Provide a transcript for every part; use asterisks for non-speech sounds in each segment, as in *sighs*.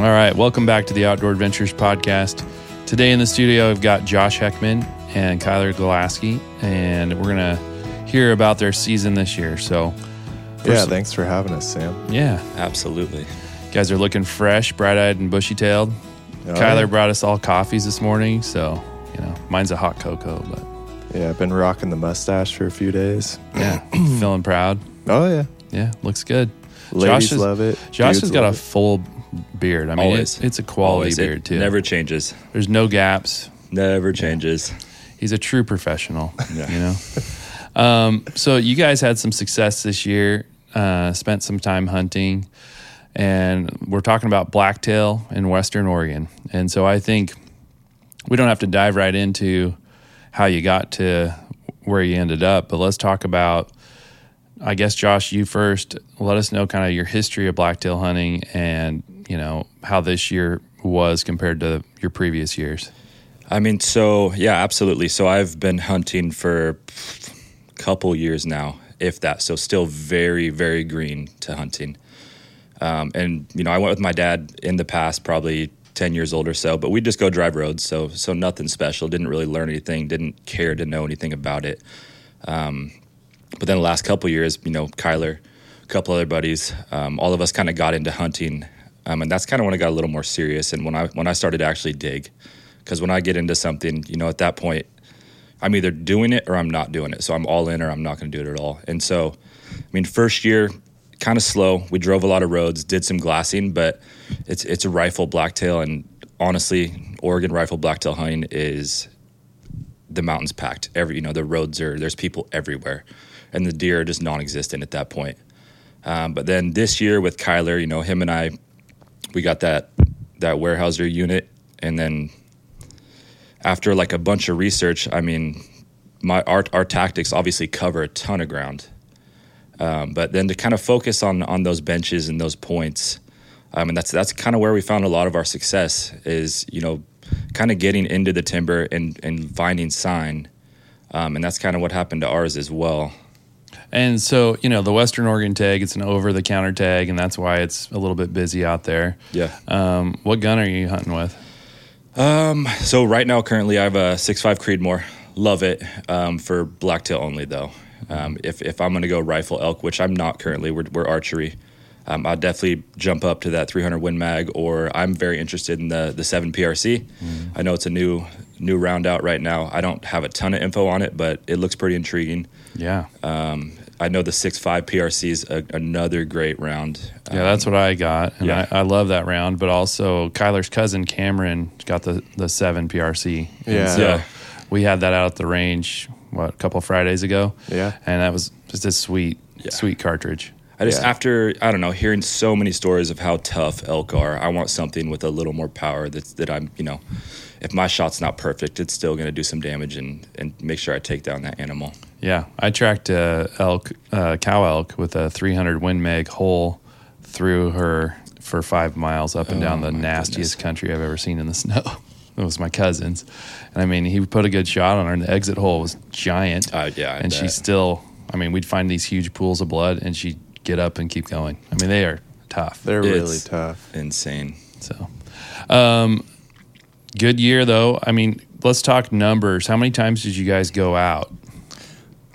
All right, welcome back to the Outdoor Adventures podcast. Today in the studio, I've got Josh Heckman and Kyler Gulaskey, and we're gonna hear about their season this year. So, Yeah, first- thanks for having us, Sam. yeah, Absolutely. you guys are looking fresh, bright-eyed, and bushy-tailed. Oh, Kyler yeah. brought us all coffees this morning, so you know, mine's a hot cocoa, but Yeah, I've been rocking the mustache for a few days. *clears throat* yeah, feeling proud. Oh yeah, Yeah, looks good. ladies has- love it. Josh Dudes has got a love it. full beard. I mean, Always. it's, it's a quality Always. Beard too. Never changes. There's no gaps. Never changes. He's a true professional. Yeah. You know. Um, so you guys had some success this year. Uh, spent some time hunting, and we're talking about blacktail in Western Oregon. And so I think we don't have to dive right into how you got to where you ended up, but let's talk about. I guess Josh, you first. Let us know kind of your history of blacktail hunting, and you know how this year was compared to your previous years. I mean, so yeah, absolutely. So I've been hunting for a couple years now, if that. So still very, very green to hunting. Um, and you know, I went with my dad in the past, probably ten years old or so. But we just go drive roads, so so nothing special. Didn't really learn anything. Didn't care to know anything about it. Um, but then the last couple years, you know, Kyler, a couple other buddies, um, all of us kind of got into hunting, um, and that's kind of when it got a little more serious. And when I when I started to actually dig, because when I get into something, you know, at that point, I'm either doing it or I'm not doing it. So I'm all in or I'm not going to do it at all. And so, I mean, first year, kind of slow. We drove a lot of roads, did some glassing, but it's it's a rifle blacktail, and honestly, Oregon rifle blacktail hunting is the mountains packed. Every you know, the roads are there's people everywhere, and the deer are just non-existent at that point. Um, but then this year with Kyler, you know, him and I, we got that that Weyerhaeuser unit, and then after like a bunch of research, I mean, my our our tactics obviously cover a ton of ground, um, but then to kind of focus on on those benches and those points, um, and that's that's kind of where we found a lot of our success is you know, kind of getting into the timber and and finding sign, um, and that's kind of what happened to ours as well. And so, you know, the Western Oregon tag, it's an over the counter tag, and that's why it's a little bit busy out there. Yeah. Um, what gun are you hunting with? Um, so right now, currently, I have a 6.5 Creedmoor. Love it um, for blacktail only, though. Um, if, if I'm going to go rifle elk, which I'm not currently, we're, we're archery. Um, I'll definitely jump up to that 300 Win Mag, or I'm very interested in the the 7 PRC. I know it's a new new round out right now. I don't have a ton of info on it, but it looks pretty intriguing. Yeah. Um, I know the six five PRC is a, another great round. Yeah, that's what I got. And yeah. I, I love that round. But also, Kyler's cousin Cameron got the, the 7 PRC. Yeah. so Yeah. we had that out at the range, what, a couple Fridays ago? Yeah. And that was just a sweet, Yeah. sweet cartridge. I just Yeah. after I don't know hearing so many stories of how tough elk are, I want something with a little more power. That's that I'm you know, if my shot's not perfect, it's still going to do some damage and and make sure I take down that animal. Yeah, I tracked a elk, uh, cow elk with a 300 Win Mag hole through her for five miles up and Oh, down the nastiest goodness. country I've ever seen in the *laughs* snow. It was my cousin's, and I mean, he put a good shot on her, and the exit hole was giant. Uh, yeah, I and she still, I mean, we'd find these huge pools of blood, and she'd get up and keep going. I mean, they are tough. They're It's- really tough. Insane. So, um, good year though. I mean, let's talk numbers. How many times did you guys go out?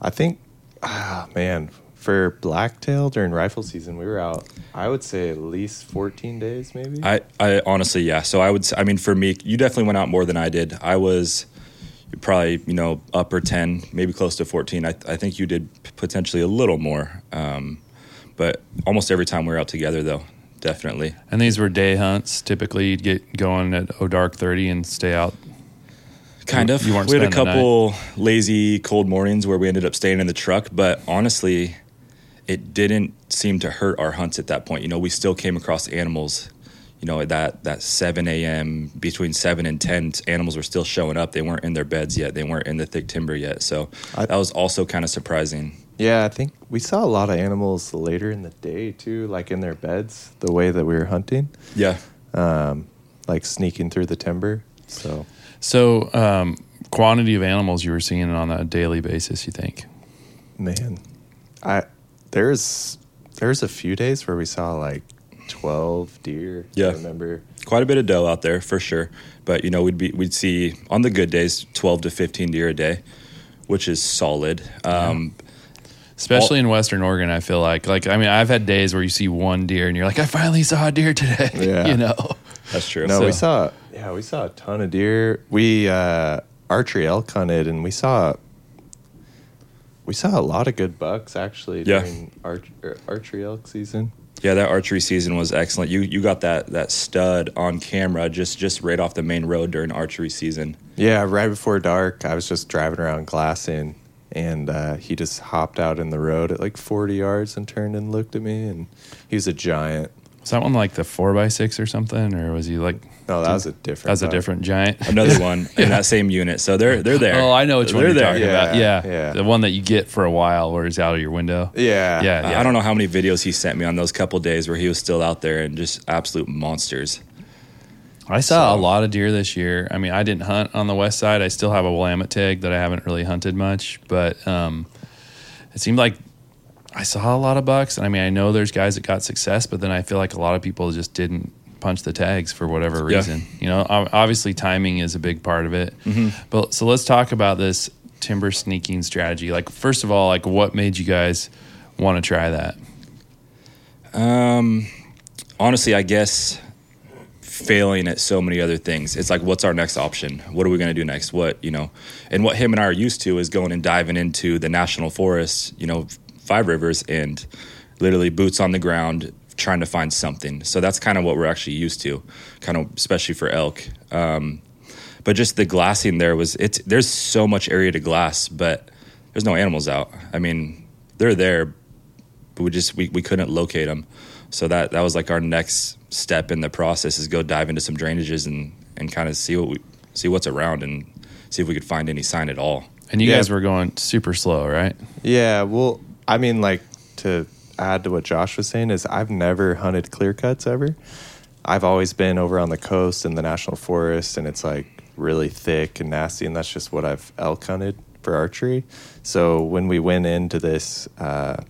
I think, ah, man, for blacktail during rifle season, we were out. I would say at least 14 days, maybe. I I honestly yeah. So I would I mean for me, you definitely went out more than I did. I was probably you know upper ten, maybe close to fourteen. I I think you did potentially a little more. Um, but almost every time we were out together though, definitely. And these were day hunts. Typically, you'd get going at oh dark thirty and stay out. Kind of. You weren't we had a couple lazy cold mornings where we ended up staying in the truck, but honestly, it didn't seem to hurt our hunts at that point. You know, we still came across animals. You know, at that that seven a.m. between seven and ten, animals were still showing up. They weren't in their beds yet. They weren't in the thick timber yet. So I- that was also kind of surprising. yeah, I think we saw a lot of animals later in the day, too, like in their beds, the way that we were hunting, Yeah. um, like sneaking through the timber. So, So, um, quantity of animals you were seeing on a daily basis. You think? man, I there's there's a few days where we saw like 12 deer. Yeah. I remember. quite a bit of doe out there for sure. But you know, we'd be we'd see on the good days twelve to fifteen deer a day, which is solid. Um, Especially in Western Oregon, I feel like like I mean I've had days where you see one deer and you're like I finally saw a deer today. *laughs* Yeah. you know. That's true. No, So- we saw yeah, we saw a ton of deer. We uh archery elk hunted and we saw we saw a lot of good bucks actually Yeah. during arch, er, archery elk season. yeah, that archery season was excellent. You you got that that stud on camera just just right off the main road during archery season. Yeah, right before dark, I was just driving around glassing and uh, he just hopped out in the road at like 40 yards and turned and looked at me and he was a giant. Was that one like the four by six or something, or was he like? No, that was a different That was a different giant. *laughs* Another one in that same unit. So they're they're there. Oh, I know which one They're you're there. talking about. Yeah, Yeah, yeah. the one that you get for a while, where he's out of your window. Yeah. Yeah, Uh, I don't know how many videos he sent me on those couple days where he was still out there and just absolute monsters. I saw a lot of deer this year. I mean, I didn't hunt on the west side. I still have a Willamette tag that I haven't really hunted much, but um, it seemed like I saw a lot of bucks. And I mean, I know there's guys that got success, but then I feel like a lot of people just didn't punch the tags for whatever Yeah. reason. You know, obviously timing is a big part of it. Mm-hmm. But so let's talk about this timber sneaking strategy. Like, first of all, like what made you guys want to try that? Um, honestly, I guess failing at so many other things. It's like, what's our next option? What are we going to do next? What, you know, and what him and I are used to is going and diving into the national forests, you know, five rivers and literally boots on the ground trying to find something. So that's kind of what we're actually used to, kind of, especially for elk. Um, but just the glassing there was, it's, there's so much area to glass, but there's no animals out. I mean, they're there, but we just we, we couldn't locate them so that that was like our next step in the process is go dive into some drainages and and kind of see what we see what's around and see if we could find any sign at all And you Yeah. guys were going super slow, right? Yeah, well, I mean, like to add to what Josh was saying is I've never hunted clear cuts ever. I've always been over on the coast in the national forest, and it's like really thick and nasty, and that's just what I've elk hunted for archery. So when we went into this uh,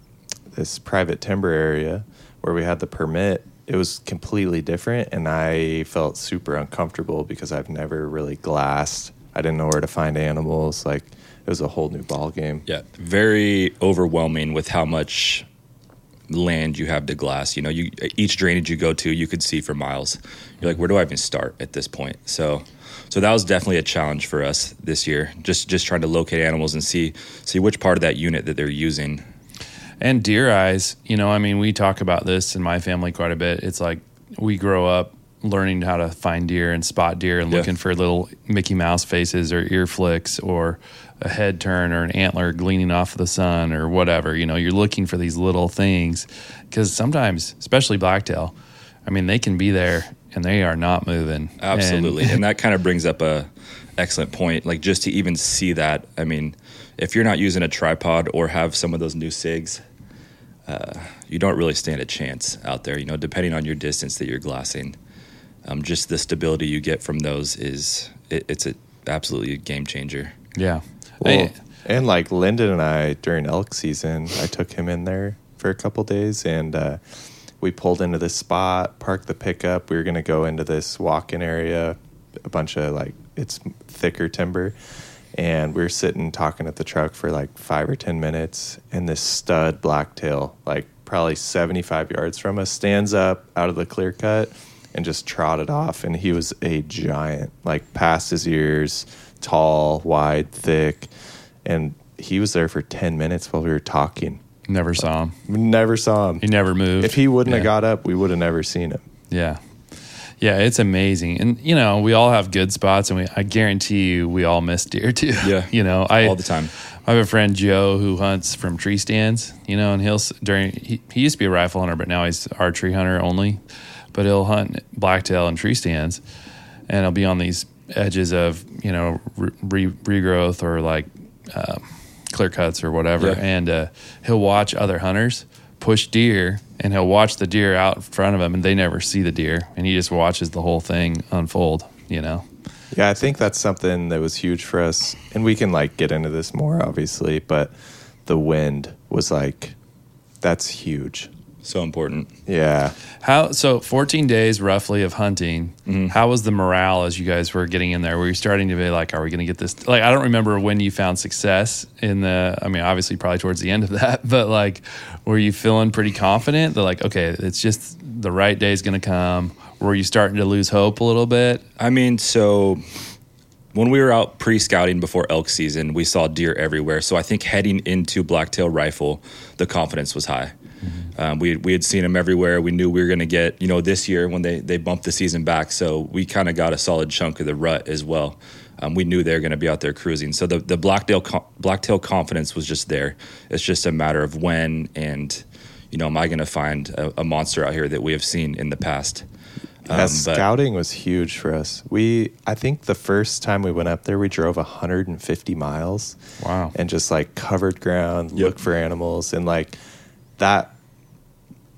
this private timber area where we had the permit, it was completely different, and I felt super uncomfortable because I've never really glassed. I didn't know where to find animals. Like it was a whole new ball game. yeah very overwhelming with how much land you have to glass you know you each drainage you go to you could see for miles you're like where do i even start at this point so so that was definitely a challenge for us this year just just trying to locate animals and see see which part of that unit that they're using And deer eyes, you know, I mean, we talk about this in my family quite a bit. It's like we grow up learning how to find deer and spot deer and Yeah. looking for little Mickey Mouse faces or ear flicks or a head turn or an antler gleaning off of the sun or whatever. You know, you're looking for these little things because sometimes, especially blacktail, I mean, they can be there and they are not moving. And- Absolutely. *laughs* And, that kind of brings up a excellent point. Like just to even see that, I mean, if you're not using a tripod or have some of those new SIGs, uh, you don't really stand a chance out there. You know, depending on your distance that you're glassing, um, just the stability you get from those is it, it's a absolutely a game changer. yeah. Well, Hey, and like Lyndon and I during elk season, I took him in there for a couple days and uh, we pulled into this spot, parked the pickup. We were going to go into this walk in area, a bunch of like, it's thicker timber. And we were sitting talking at the truck for like five or 10 minutes. And this stud blacktail, like probably 75 yards from us, stands up out of the clear cut and just trotted off. And he was a giant, like past his ears, tall, wide, thick. And he was there for 10 minutes while we were talking. never saw him. We never saw him. He never moved. If he wouldn't have got up, we would have never seen him. Yeah. Yeah, it's amazing. And you know, we all have good spots and we I guarantee you we all miss deer *laughs* too. Yeah. you know, I All the time. I have a friend Joe who hunts from tree stands, you know, and he'll during he, he used to be a rifle hunter, but now he's archery hunter only. But he'll hunt blacktail and tree stands, and he'll be on these edges of you know re, regrowth or like uh, clear cuts or whatever, Yeah. and uh, he'll watch other hunters push deer, and he'll watch the deer out in front of him, and they never see the deer, and he just watches the whole thing unfold. You know, Yeah, I think that's something that was huge for us. And we can like get into this more obviously, but the wind was like that's huge. So important. Yeah. How so? 14 days roughly of hunting. Mm-hmm. How was the morale as you guys were getting in there? Were you starting to be like, "Are we going to get this?" Like, I don't remember when you found success in the. I mean, obviously, probably towards the end of *laughs* that. But like, were you feeling pretty confident that like, okay, it's just the right day is going to come? Were you starting to lose hope a little bit? I mean, so when we were out pre-scouting before elk season, we saw deer everywhere. So I think heading into blacktail rifle, the confidence was high. Um, we we had seen them everywhere. We knew we were going to get you know this year when they they bumped the season back. So we kind of got a solid chunk of the rut as well. Um, we knew they were going to be out there cruising. So the the blacktail blacktail confidence was just there. It's just a matter of when and you know am I going to find a, a monster out here that we have seen in the past. Yeah, Um, but- scouting was huge for us. We, I think the first time we went up there, we drove 150 miles. Wow. And just like covered ground, Yep. looked for animals. And like that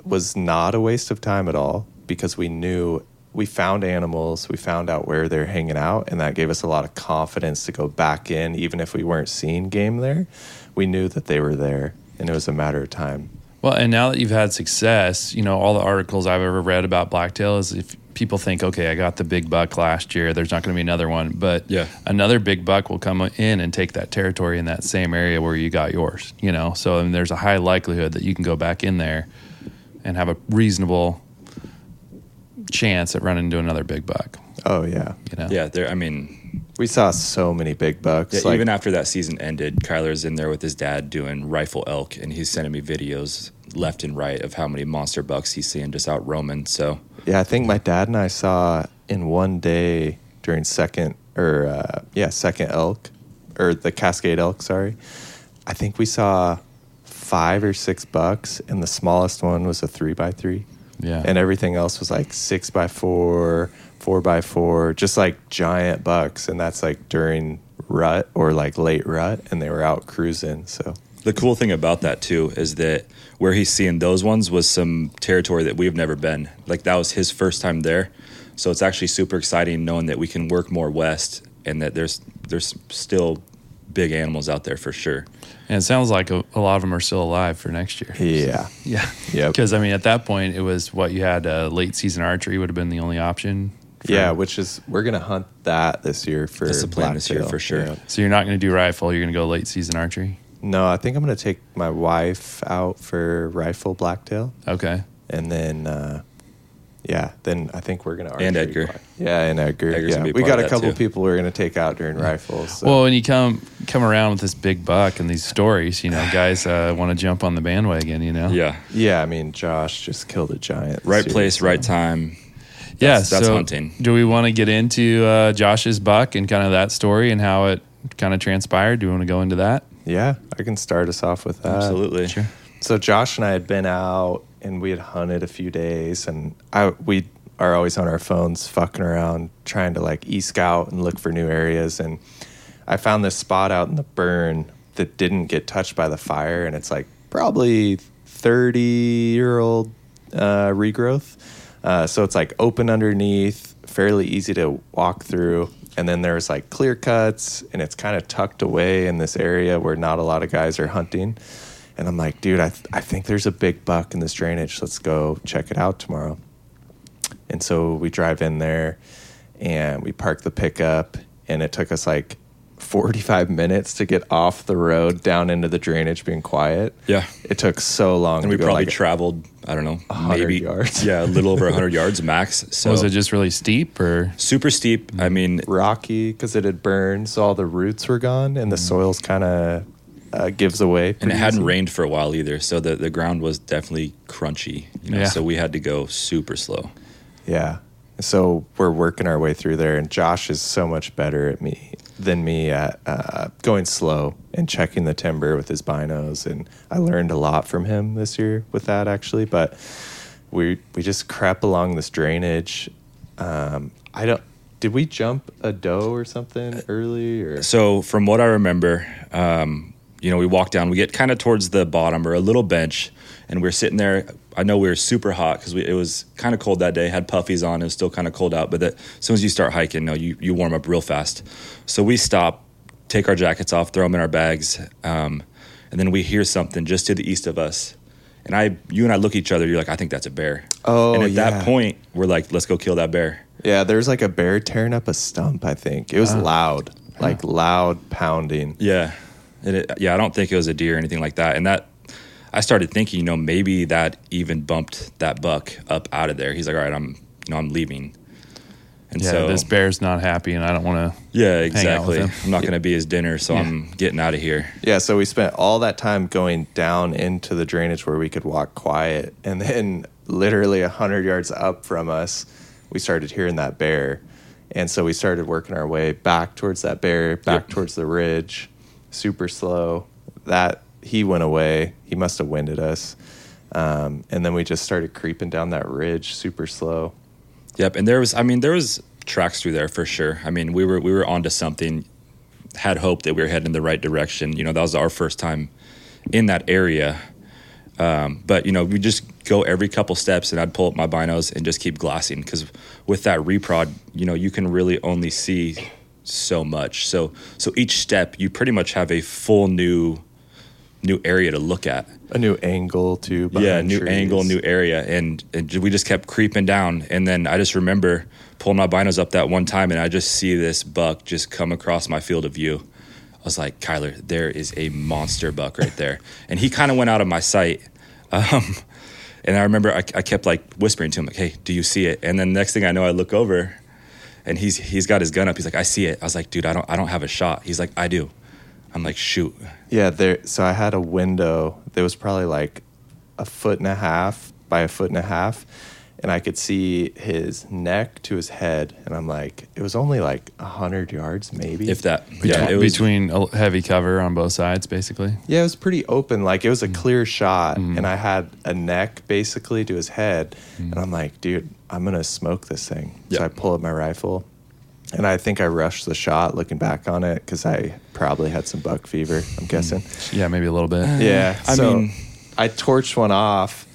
was not a waste of time at all because we knew we found animals, we found out where they're hanging out, and that gave us a lot of confidence to go back in, even if we weren't seeing game there. We knew that they were there, and it was a matter of time. Well, and now that you've had success, you know, all the articles I've ever read about blacktail is if people think, okay, I got the big buck last year, there's not going to be another one, but Yeah. another big buck will come in and take that territory in that same area where you got yours, you know. So I mean, there's a high likelihood that you can go back in there and have a reasonable chance at running into another big buck, Oh yeah, you know. Yeah, there. I mean, we saw so many big bucks. Yeah, like, even after that season ended, Kyler's in there with his dad doing rifle elk, and he's sending me videos left and right of how many monster bucks he's seeing just out roaming. So Yeah, I think my dad and I saw in one day during second or uh, yeah second elk or the Cascade elk. Sorry, I think we saw five or six bucks, and the smallest one was a three by three, Yeah. and everything else was like six by four, four by four, just like giant bucks, and that's like during rut or like late rut, and they were out cruising. So the cool thing about that too is that where he's seeing those ones was some territory that we've never been. Like that was his first time there, so it's actually super exciting knowing that we can work more west and that there's there's still big animals out there for sure. And it sounds like a, a lot of them are still alive for next year. yeah, Yeah. Yep. Because, I mean, at that point, it was what you had uh, late season archery would have been the only option. for- yeah, which is we're gonna hunt that this year for That's the plan this year for sure. Yeah. So you're not going to do rifle. You're going to go late season archery. No, I think I'm gonna take my wife out for rifle blacktail, Okay. and then uh, yeah, then I think we're gonna And Edgar. black- Yeah, and Edgar. Edgar's yeah, we got a couple too. people we're gonna take out during rifles. So. Well, when you come come around with this big buck and these stories, you know, *sighs* guys uh, want to jump on the bandwagon. You know. Yeah, yeah, I mean, Josh just killed a giant. right this place, year, right so- time. Yeah. That's- that's so hunting. Do we want to get into uh, Josh's buck and kind of that story and how it kind of transpired? Do we want to go into that? Yeah, I can start us off with that. Absolutely. Sure. So Josh and I had been out and we had hunted a few days, and I we are always on our phones fucking around trying to like e scout and look for new areas. And I found this spot out in the burn that didn't get touched by the fire, and it's like probably thirty year old uh, regrowth. Uh, so it's like open underneath, fairly easy to walk through. And then there's like clear cuts, and it's kind of tucked away in this area where not a lot of guys are hunting. And I'm like, dude, I, th- I think there's a big buck in this drainage. Let's go check it out tomorrow. And so we drive in there and we park the pickup, and it took us like 45 minutes to get off the road down into the drainage being quiet. Yeah. It took so long. And we go probably like, traveled, I don't know, 100 maybe yards. Yeah, a little over 100 *laughs* yards max. So was it just really steep or? super steep. I mean, rocky because it had burned, so all the roots were gone, and the mm. soil's kind of uh, gives away. And it hadn't easy. rained for a while either, so the the ground was definitely crunchy. You know, Yeah. so we had to go super slow. Yeah. So we're working our way through there, and Josh is so much better at me than me at uh, going slow and checking the timber with his binos. And I learned a lot from him this year with that, actually. But we we just crept along this drainage. Um, I don't. Did we jump a doe or something early? Or So from what I remember, um, you know, we walk down. We get kind of towards the bottom or a little bench, and we're sitting there. I know we were super hot because it was kind of cold that day. Had puffies on. It was still kind of cold out. But that, as soon as you start hiking, no, you you warm up real fast. So we stop, take our jackets off, throw them in our bags, um, and then we hear something just to the east of us, And I, you and I look at each other. You're like, I think that's a bear. Oh, and at yeah. that point, we're like, let's go kill that bear. Yeah, there's like a bear tearing up a stump. I think it was loud, like loud pounding. Yeah, it, yeah. I don't think it was a deer or anything like that. And that, I started thinking, you know, maybe that even bumped that buck up out of there. He's like, all right, I'm, you know, I'm leaving. And Yeah, so this bear's not happy, and I don't want to. Yeah, hang out exactly. with him. I'm not going to be his dinner, so Yeah. I'm getting out of here. Yeah, so we spent all that time going down into the drainage where we could walk quiet, and then literally a hundred yards up from us, we started hearing that bear, and so we started working our way back towards that bear, back Yep. towards the ridge, super slow. That he went away. He must have winded us, um, and then we just started creeping down that ridge, super slow. Yep, and there was, I mean, there was tracks through there for sure. I mean, we were we were onto something. Had hope that we were heading in the right direction. You know, that was our first time in that area. Um, but you know, we just go every couple steps, and I'd pull up my binos and just keep glassing because with that reprod, you know, you can really only see so much. So so each step, you pretty much have a full new new area to look at. A new angle to yeah, new trees. angle, new area, and, and we just kept creeping down. And then I just remember pulling my binos up that one time, and I just see this buck just come across my field of view. I was like, Kyler, there is a monster buck right there, *laughs* and he kind of went out of my sight. Um, and I remember I, I kept like whispering to him, like, "Hey, do you see it?" And then next thing I know, I look over, and he's he's got his gun up. He's like, "I see it." I was like, "Dude, I don't I don't have a shot." He's like, "I do." I'm like, "Shoot." Yeah, there. So I had a window that was probably like a foot and a half by a foot and a half, and I could see his neck to his head, and I'm like, it was only like a hundred yards, maybe. If that, Between, yeah, it was between a heavy cover on both sides, basically. Yeah, it was pretty open. Like it was Mm. a clear shot, Mm-hmm. and I had a neck basically to his head, and I'm like, dude, I'm gonna smoke this thing. So I pull up my rifle, and I think I rushed the shot. Looking back on it, because I probably had some buck fever. I'm mm. guessing. Yeah, maybe a little bit. Yeah. I so mean- I torched one off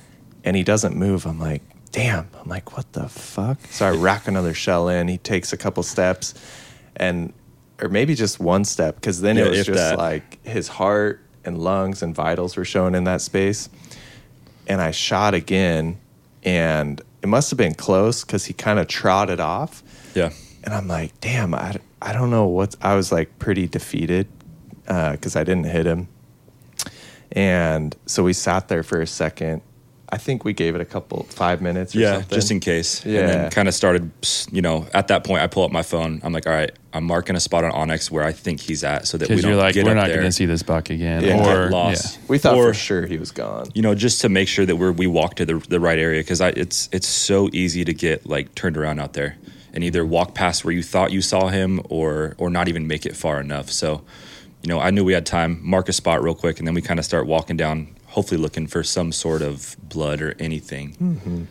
and he doesn't move. I'm like, damn. I'm like, what the fuck? So I rack another shell in. He takes a couple steps and, or maybe just one step, because then Yeah, it was just that. like his heart and lungs and vitals were showing in that space. And I shot again and it must have been close because he kind of trotted off. yeah. And I'm like, damn, I, I don't know what. I was like pretty defeated uh, because I didn't hit him. And so we sat there for a second. I think we gave it a couple, five minutes or yeah, something. just in case. Yeah, And then kind of started, you know, at that point, I pull up my phone. I'm like, all right, I'm marking a spot on onX where I think he's at, so that we don't you're like, get we're up not there going to see this buck again. Yeah. or get lost. we thought or, for sure he was gone. You know, just to make sure that we're we walk to the the right area because it's it's so easy to get like turned around out there and either walk past where you thought you saw him or or not even make it far enough. So, you know, I knew we had time. Mark a spot real quick, and then we kind of start walking down, hopefully looking for some sort of blood or anything. Mm-hmm.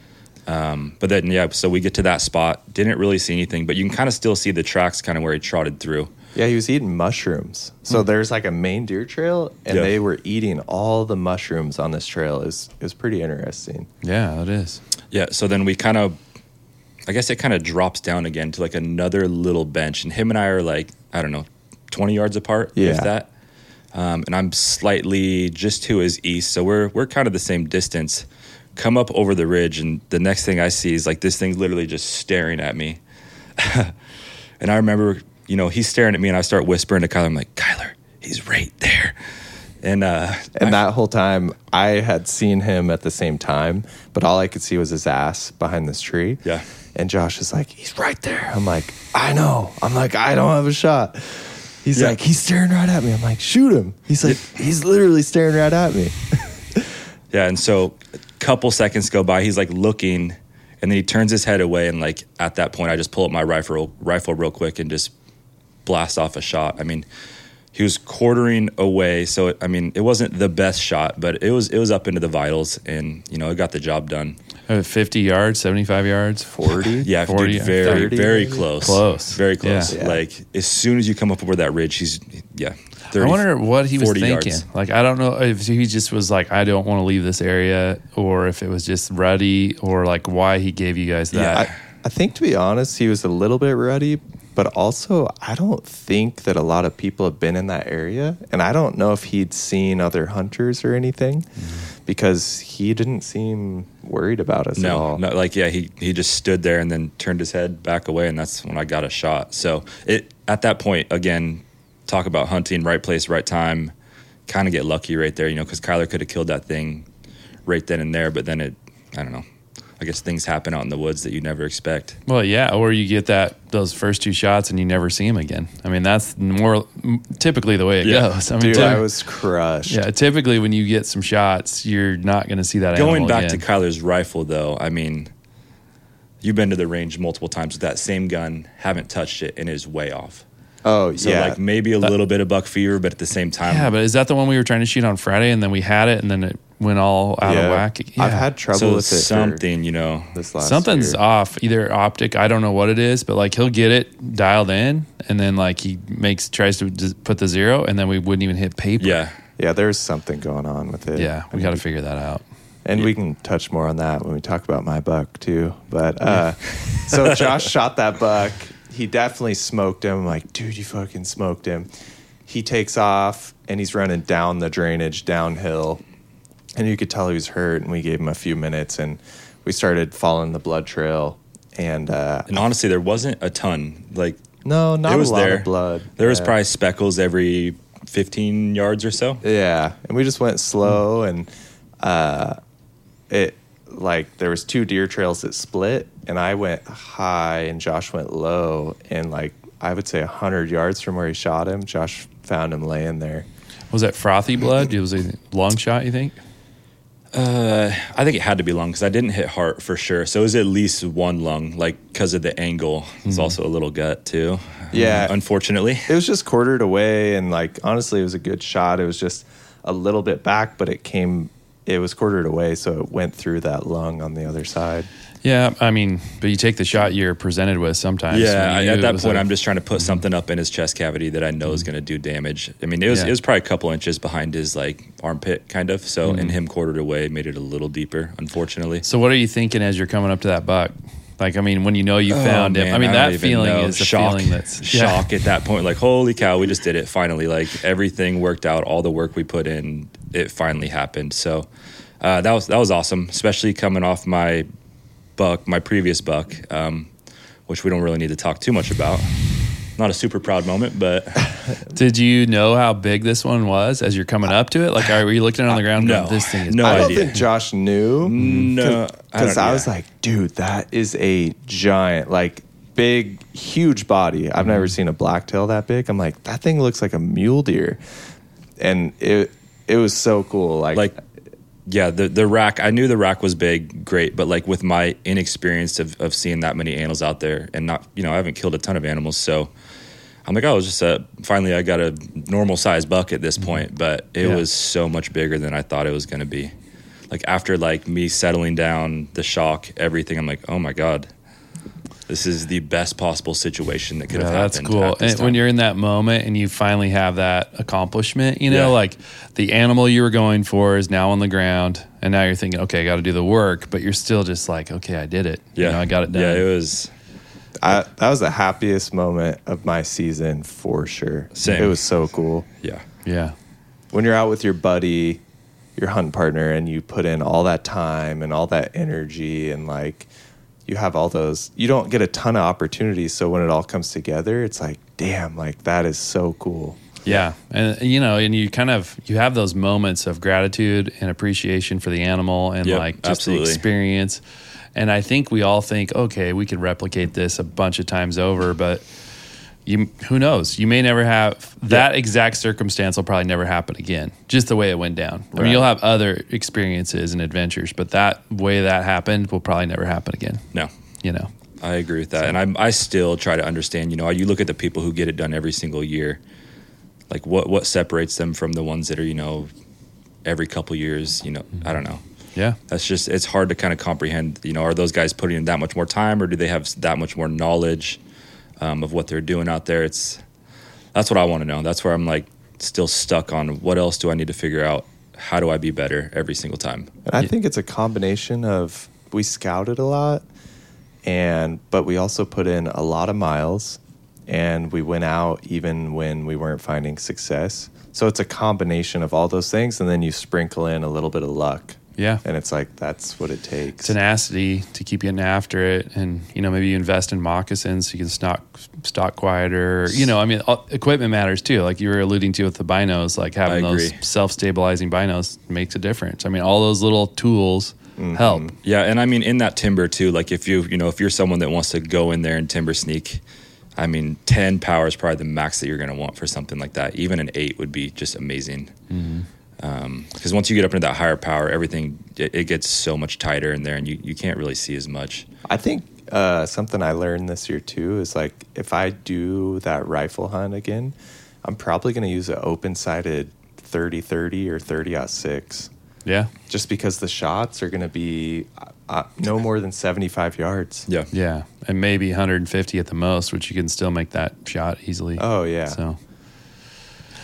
Um, but then, yeah, so we get to that spot. Didn't really see anything, but you can kind of still see the tracks kind of where he trotted through. Yeah, he was eating mushrooms. So there's like a main deer trail, and Yeah. they were eating all the mushrooms on this trail. It was, it was pretty interesting. Yeah, it is. Yeah, so then we kind of, I guess it kind of drops down again to like another little bench, and him and I are like, I don't know, 20 yards apart, Yeah. if that. Um, and I'm slightly just to his east, so we're we're kind of the same distance. Come up over the ridge, and the next thing I see is like this thing literally just staring at me. *laughs* and I remember, you know, he's staring at me, and I start whispering to Kyler, I'm like, Kyler, he's right there. And uh, And that whole time, I had seen him at the same time, but all I could see was his ass behind this tree. Yeah. And Josh is like, he's right there. I'm like, I know. I'm like, I don't have a shot. He's Yeah. like, he's staring right at me. I'm like, shoot him. He's like, he's literally staring right at me. *laughs* Yeah, and so couple seconds go by, he's like looking, and then he turns his head away, and like at that point, I just pull up my rifle, rifle real quick, and just blast off a shot. I mean, he was quartering away, so it, I mean, it wasn't the best shot, but it was it was up into the vitals, and you know, it got the job done. Uh, 50 yards, 75 yards. 40? *laughs* Yeah, 40, dude, very 30 very close, Close. very close. Yeah. Like as soon as you come up over that ridge, he's yeah. 30, I wonder what he was thinking. yards. Like, I don't know if he just was like, I don't want to leave this area, or if it was just ruddy, or like why he gave you guys that. I, I think, to be honest, he was a little bit ruddy, but also I don't think that a lot of people have been in that area, and I don't know if he'd seen other hunters or anything, Mm-hmm. because he didn't seem worried about us at No, all. no, like yeah, he he just stood there and then turned his head back away, and that's when I got a shot. So it at that point again, talk about hunting, right place, right time, kind of get lucky right there, you know, because Kyler could have killed that thing right then and there, but then it, I don't know, I guess things happen out in the woods that you never expect. Well, yeah, or you get that those first two shots and you never see him again. I mean, that's more typically the way it Yeah. goes. I mean, Dude, typ- I was crushed. yeah, typically when you get some shots, you're not going to see that. Going back again. to Kyler's rifle, though, I mean, you've been to the range multiple times with that same gun, haven't touched it, and it is way off. Oh So yeah, like maybe a little bit of buck fever, but at the same time, yeah, but is that the one we were trying to shoot on Friday and then we had it and then it went all out yeah. of whack? Yeah. I've had trouble so with it for something, you know, this last Something's year. off, either optic. I don't know what it is, but like he'll get it dialed in, and then like he makes tries to d- put the zero, and then we wouldn't even hit paper. yeah. Yeah, there's something going on with it. yeah, we got to figure that out. And we can touch more on that when we talk about my buck too. But uh, so Josh *laughs* shot that buck. He definitely smoked him. I'm like, dude, you fucking smoked him. He takes off and he's running down the drainage downhill. And you could tell he was hurt. And we gave him a few minutes and we started following the blood trail. And uh, And honestly, there wasn't a ton. Like no, not it was a lot there. of blood. There was probably speckles every 15 yards or so. Yeah, and we just went slow, and uh, it like there was two deer trails that split, and I went high, and Josh went low, and like I would say hundred yards from where he shot him, Josh found him laying there. Was that frothy blood? It was a long shot. You think? Uh, I think it had to be lung because I didn't hit heart for sure. So it was at least one lung, like because of the angle. It's also a little gut too. Yeah. Um, unfortunately. It was just quartered away, and like honestly, it was a good shot. It was just a little bit back, but it came. It was quartered away, so it went through that lung on the other side. Yeah, I mean, but you take the shot you're presented with sometimes. Yeah, I, at that was point, I'm just trying to put mm-hmm. something up in his chest cavity that I know is mm-hmm. going to do damage. I mean, it was Yeah. it was probably a couple inches behind his like armpit, kind of. So, and mm-hmm. him quartered away made it a little deeper. Unfortunately, So, what are you thinking as you're coming up to that buck? Like, I mean, when you know you Oh, found him. I mean, don't that feeling know. is a shock. feeling that's *laughs* yeah. shock at that point. Like, holy cow, we just did it finally. Like everything worked out. All the work we put in, it finally happened. So uh, that was that was awesome, especially coming off my buck, my previous buck, um, which we don't really need to talk too much about. Not a super proud moment, but *laughs* Did you know how big this one was as you're coming up to it? Like, are you looking on the ground? no. going, this thing is No I don't idea. think Josh knew. no, because don't- I, was yeah. like, dude, that is a giant, like big, huge body. I've never seen a blacktail that big. I'm like, that thing looks like a mule deer, and it it was so cool. Like, like yeah the the rack i knew the rack was big great but like with my inexperience of, of seeing that many animals out there and not you know i haven't killed a ton of animals so i'm like oh it's just a finally i got a normal size buck at this mm-hmm. point but it Yeah. was so much bigger than i thought it was going to be like after like me settling down the shock everything i'm like oh my god this is the best possible situation that could Yeah, have happened. that's cool. at this And when you're in that moment and you finally have that accomplishment, you know, Yeah. like the animal you were going for is now on the ground, and now you're thinking, okay, I got to do the work, but you're still just like, okay, I did it. yeah you know, I got it done. yeah it was I, that was the happiest moment of my season for sure. Same. It was so cool yeah yeah. when you're out with your buddy, your hunt partner, and you put in all that time and all that energy, and like you have all those. You don't get a ton of opportunities, so when it all comes together, it's like, damn, like that is so cool. Yeah, and you know, and you kind of you have those moments of gratitude and appreciation for the animal and Yep, like just absolutely. the experience. And I think we all think, okay, we could replicate this a bunch of times over, but you who knows? You may never have that exact circumstance will probably never happen again. Just the way it went down. I mean, you'll have other experiences and adventures, but that way that happened will probably never happen again. no You know. I agree with that, and I I still try to understand. You know, you look at the people who get it done every single year, like what what separates them from the ones that are you know every couple years. You know, mm-hmm. I don't know. Yeah. That's just it's hard to kind of comprehend. You know, are those guys putting in that much more time, or do they have that much more knowledge um, of what they're doing out there? It's that's what I want to know. That's where I'm like still stuck on what else do I need to figure out. How do I be better every single time? And I think it's a combination of we scouted a lot, and but we also put in a lot of miles, and we went out even when we weren't finding success. So it's a combination of all those things, and then you sprinkle in a little bit of luck. Yeah. And it's like that's what it takes. tenacity to keep getting after it and you know maybe you invest in moccasins so you can stalk stalk quieter you know i mean equipment matters too like you were alluding to with the binos like having those self-stabilizing binos makes a difference i mean all those little tools mm-hmm. help Yeah, and I mean in that timber too. Like if you you know if you're someone that wants to go in there and timber sneak, I mean ten power is probably the max that you're going to want for something like that. Even an eight would be just amazing. Mm-hmm. Because once you get up into that higher power, everything it, it gets so much tighter in there, and you, you can't really see as much. I think uh, something I learned this year too is like if I do that rifle hunt again, I'm probably going to use an open sided 30 30 or 30 aught 6 yeah just because the shots are going to be uh, uh, no more than 75 yards. Yeah, yeah and maybe 150 at the most which you can still make that shot easily Oh, yeah. so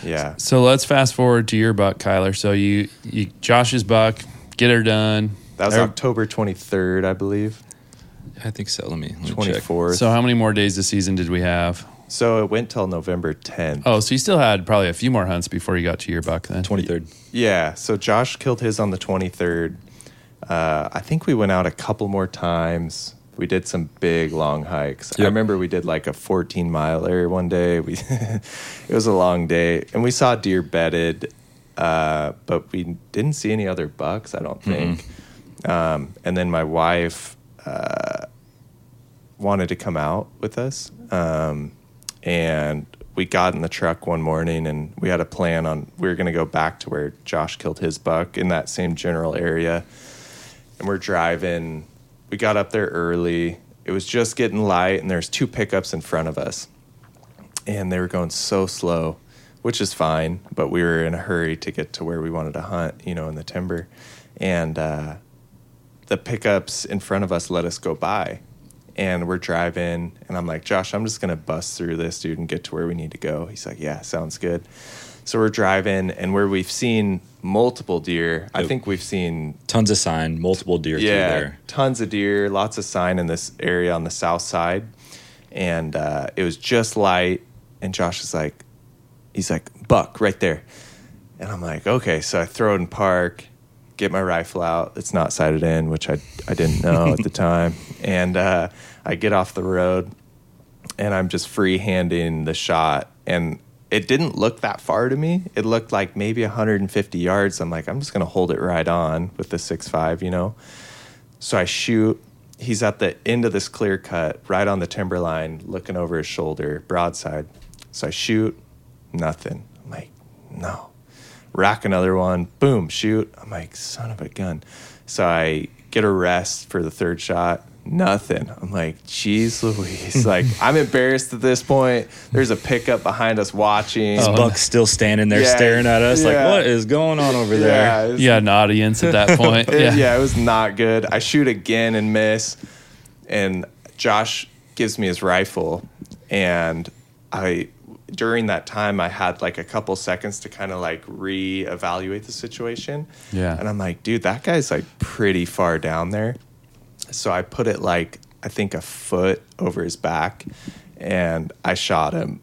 Yeah. so let's fast forward to your buck kyler so you, you josh's buck get her done That was Every- October 23rd, I believe. I think so. Let me, let me check. 24th. so how many more days this season did we have So it went till November 10th. Oh, so you still had probably a few more hunts before you got to your buck then. Twenty third. Yeah. So Josh killed his on the 23rd. Uh, I think we went out a couple more times. We did some big long hikes. I remember we did like a 14 miler one day. We *laughs* it was a long day, and we saw deer bedded, uh, but we didn't see any other bucks. I don't think. Um, and then my wife uh, wanted to come out with us, um, and we got in the truck one morning, and we had a plan on we were going to go back to where Josh killed his buck in that same general area, and we're driving. We got up there early. It was just getting light, and there's two pickups in front of us, and they were going so slow, which is fine. But we were in a hurry to get to where we wanted to hunt, you know, in the timber, and uh, the pickups in front of us let us go by. And we're driving, and I'm like, Josh, I'm just gonna bust through this, dude, and get to where we need to go. He's like, Yeah, sounds good. So we're driving, and where we've seen multiple deer, I think we've seen Tons of sign, multiple deer yeah, through there. tons of deer, lots of sign in this area on the south side, and uh, it was just light. And Josh is like, he's like, buck right there, and I'm like, okay. So I throw it in park, get my rifle out. It's not sighted in, which I I didn't know at the *laughs* time, and uh, I get off the road, and I'm just free handing the shot, and it didn't look that far to me. It looked like maybe 150 yards. I'm like, I'm just gonna hold it right on with the six five, you know. So I shoot. He's at the end of this clear cut, right on the timber line, looking over his shoulder, broadside. So I shoot, nothing. I'm like, no. Rack another one, boom, shoot. I'm like, son of a gun. So I get a rest for the third shot, nothing. I'm like, geez Louise. like, *laughs* I'm embarrassed at this point. There's a pickup behind us watching. This buck's still standing there Yeah, staring at us yeah. like, what is going on over Yeah, there? it's- You had an audience at that point. *laughs* it- yeah. yeah. it was not good. I shoot again and miss, and Josh gives me his rifle, and I during that time I had like a couple seconds to kind of like reevaluate the situation. Yeah. and I'm like, dude, that guy's like pretty far down there. So I put it like I think a foot over his back, and I shot him,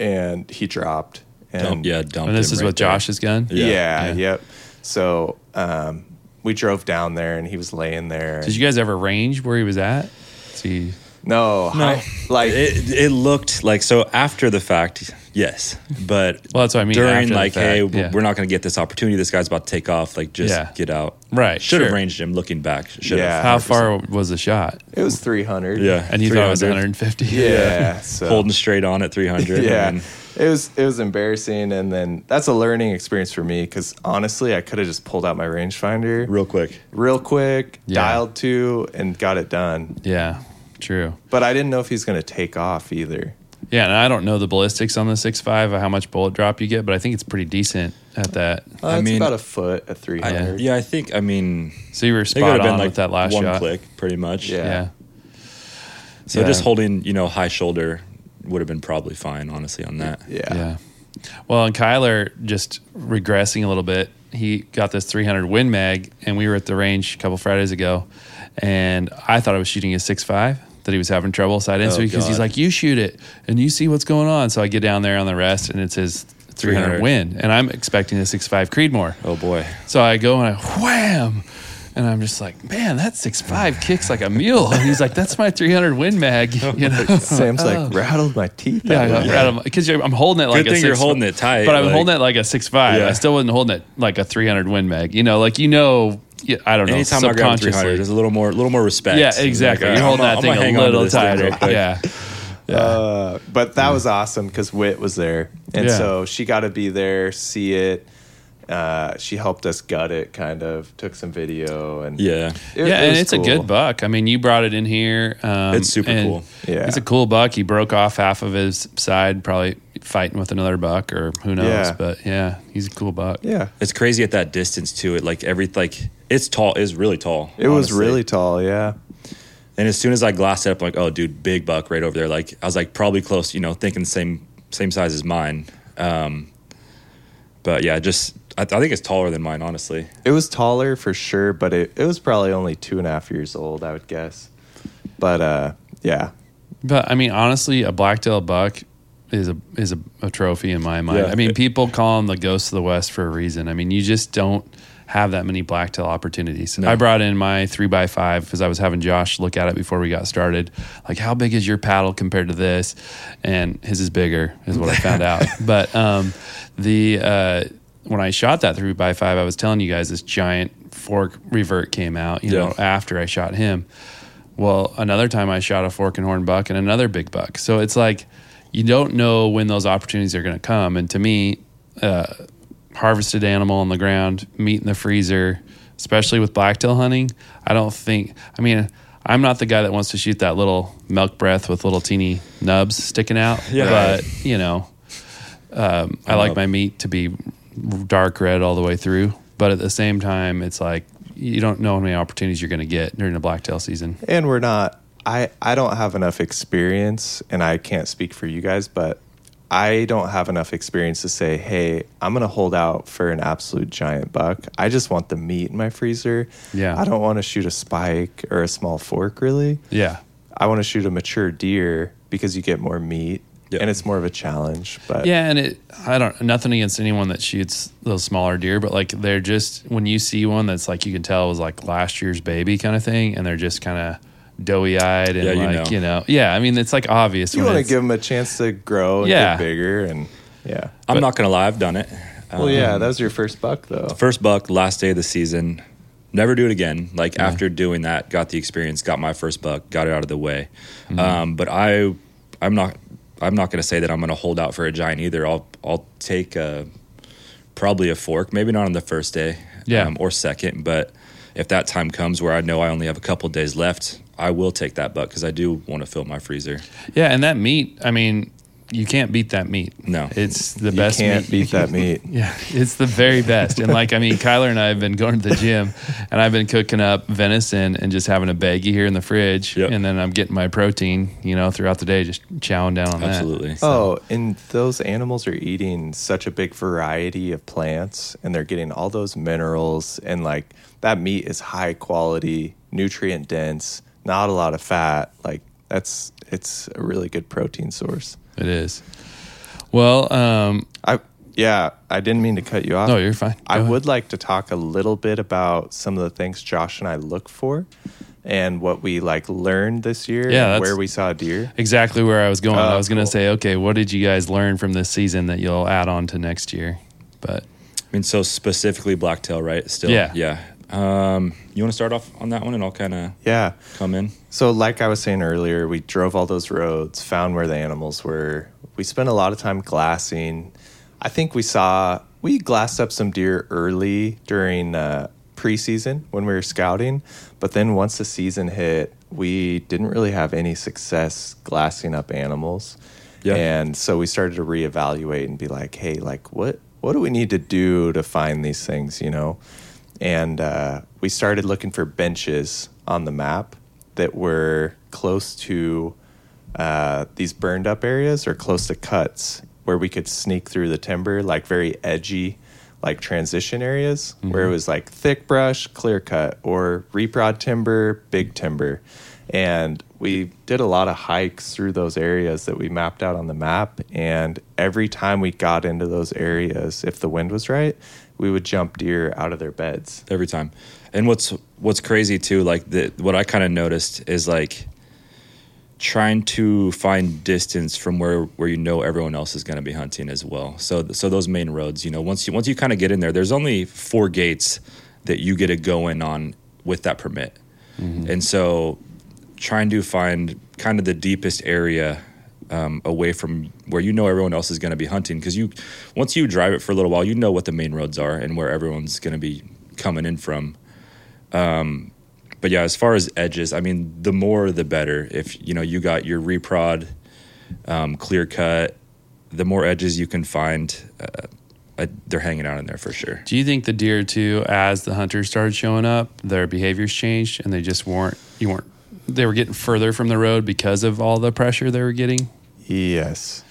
and he dropped. And Dump, yeah, dumped And this him is right with there. Josh's gun. yeah, Yeah. yep. So um, we drove down there, and he was laying there. Did you guys ever range where he was at? See, no, No, I- like it, it looked like so after the fact, yes, but Well, that's what I mean, During after like, fact, hey, yeah. we're not going to get this opportunity. This guy's about to take off. Like, just Yeah. get out. Right, Should have sure. ranged him. Looking back, should Yeah. have. how far was the shot? it was three hundred. Yeah, And you thought it was 150. yeah. *laughs* So holding straight on at 300. yeah, and it was it was embarrassing, and then that's a learning experience for me because honestly, I could have just pulled out my rangefinder real quick. real quick, Yeah. dialed to, and got it done. Yeah, true. But I didn't know if he's going to take off either. Yeah, and I don't know the ballistics on the six five, how much bullet drop you get, but I think it's pretty decent at that. Uh, I it's mean- about a foot at three hundred. I, yeah, I think. I mean, So you were it could spot have been on like with that last one shot. click, pretty much. Yeah. Yeah. So Yeah. just holding, you know, high shoulder would have been probably fine, honestly, on that. yeah, Yeah. Well, and Kyler just regressing a little bit. He got this 300 Win Mag, and we were at the range a couple Fridays ago, and I thought I was shooting a six five that he was having trouble. So I didn't Oh, because he's like, "You shoot it and you see what's going on." So I get down there on the rest, and it's his 300 300. win, and I'm expecting a 6.5 Creedmoor. Oh boy. So I go and I wham, and I'm just like, "Man, that 6.5 kicks like a mule." And he's like, "That's my 300 win mag," *laughs* you *laughs* know. Sam's like oh. rattled my teeth. Yeah, out. because I'm holding it like Good a thing you're six- holding it tight, but I'm like- holding it like a six five. Yeah. I still wasn't holding it like a 300 win mag. You know, like you know, yeah, I don't know. Anytime I grab 300, there's a little more, little more respect. Yeah, exactly. Like, You're gonna- that I'm thing a hang on to little this thing tighter. real quick. Yeah. Uh, but that was awesome because Wit was there, and Yeah. so she got to be there, see it. Uh, she helped us gut it, kind of took some video, and Yeah. it- yeah, it and was it's a good buck. I mean, you brought it in here. Um, It's super cool. Yeah. He's a cool buck. He broke off half of his side, probably fighting with another buck or who knows. Yeah. But yeah, he's a cool buck. Yeah, It's crazy at that distance too. It like every like it's tall It's really tall. it was really tall. Yeah, And as soon as I glassed it up, I'm like, oh, dude, big buck right over there. Like I was like probably close, you know, thinking the same same size as mine. Um, but yeah, just I, I think it's taller than mine, honestly. it was taller for sure, but it, it was probably only two and a half years old, I would guess. But uh, yeah, But I mean, honestly, a blacktail buck is a is a, a trophy in my mind. Yeah. I mean, people call them the ghosts of the west for a reason. I mean, you just don't have that many blacktail opportunities. No. I brought in my three by five because I was having Josh look at it before we got started. Like, how big is your paddle compared to this? And his is bigger, is what I found *laughs* out. But um, the uh, when I shot that three by five, I was telling you guys this giant fork revert came out. You Yeah. know, after I shot him. Well, another time I shot a fork and horn buck and another big buck. So it's like you don't know when those opportunities are going to come. And to me, uh, harvested animal on the ground, meat in the freezer, especially with blacktail hunting, I don't think. I mean, I'm not the guy that wants to shoot that little milk breath with little teeny nubs sticking out. *laughs* Yeah. But you know, um, I like my meat to be dark red all the way through. But at the same time, it's like you don't know how many opportunities you're going to get during the blacktail season. and we're not. I I don't have enough experience, and I can't speak for you guys, but I don't have enough experience to say, hey, I'm going to hold out for an absolute giant buck. I just want the meat in my freezer. Yeah. I don't want to shoot a spike or a small fork, really. Yeah. I want to shoot a mature deer because you get more meat Yeah. and it's more of a challenge. But Yeah, and it I don't nothing against anyone that shoots those smaller deer, but like they're just when you see one that's like you can tell was like last year's baby kind of thing, and they're just kind of doughy eyed and Yeah, you like know. you know, yeah. I mean, it's like obvious. you want to give them a chance to grow and Yeah. get bigger. And yeah. I'm But- not gonna lie, I've done it. Well, Um, yeah, that was your first buck, though. first buck, last day of the season. Never do it again. Like after doing that, got the experience, got my first buck, got it out of the way. Mm-hmm. Um, but I, I'm not, I'm not going to say that I'm going to hold out for a giant either. I'll, I'll take a, probably a fork, maybe not on the first day, Yeah. um, or second. But if that time comes where I know I only have a couple days left, I will take that buck because I do want to fill my freezer. Yeah, and that meat. I mean, you can't beat that meat. No. it's the You best. You can't meat beat that meat. *laughs* Yeah, it's the very best. And like, I mean, Kyler and I have been going to the gym, and I've been cooking up venison and just having a baggie here in the fridge, Yep. and then I'm getting my protein, you know, throughout the day, just chowing down on that. Absolutely. Oh, and those animals are eating such a big variety of plants and they're getting all those minerals and like that meat is high quality, nutrient dense, not a lot of fat. Like that's it's a really good protein source. It is. Well, um, I yeah, I didn't mean to cut you off. no, you're fine. I ahead. would like to talk a little bit about some of the things Josh and I look for and what we like learned this year Yeah, and where we saw deer. exactly where I was going. I Oh, was going to cool. say, okay, what did you guys learn from this season that you'll add on to next year? But I mean, so specifically blacktail, right? Still, Yeah. yeah. Um, you want to start off on that one, and I'll kind of Yeah. come in. So, like I was saying earlier, we drove all those roads, found where the animals were. We spent a lot of time glassing. I think we saw, we glassed up some deer early during uh, preseason when we were scouting. But then once the season hit, we didn't really have any success glassing up animals. Yeah. And so we started to reevaluate and be like, hey, like, what, what do we need to do to find these things, you know? And uh, we started looking for benches on the map that were close to uh, these burned up areas or close to cuts where we could sneak through the timber, like very edgy, like transition areas where it was like thick brush, clear cut, or reprod timber, big timber. And we did a lot of hikes through those areas that we mapped out on the map. And every time we got into those areas, if the wind was right, we would jump deer out of their beds. every time. And what's what's crazy too, like the what I kind of noticed is like trying to find distance from where where you know everyone else is going to be hunting as well. So so those main roads, you know, once you once you kind of get in there, there's only four gates that you get to go in on with that permit. Mm-hmm. And so trying to find kind of the deepest area um, away from where you know everyone else is going to be hunting because you once you drive it for a little while you know what the main roads are and where everyone's going to be coming in from. Um, but yeah as far as edges i mean the more the better. If you know you got your reprod um, clear cut the more edges you can find uh, uh, they're hanging out in there for sure. Do you think the deer too, as the hunters started showing up, their behaviors changed and they just weren't you weren't they were getting further from the road because of all the pressure they were getting? Yes.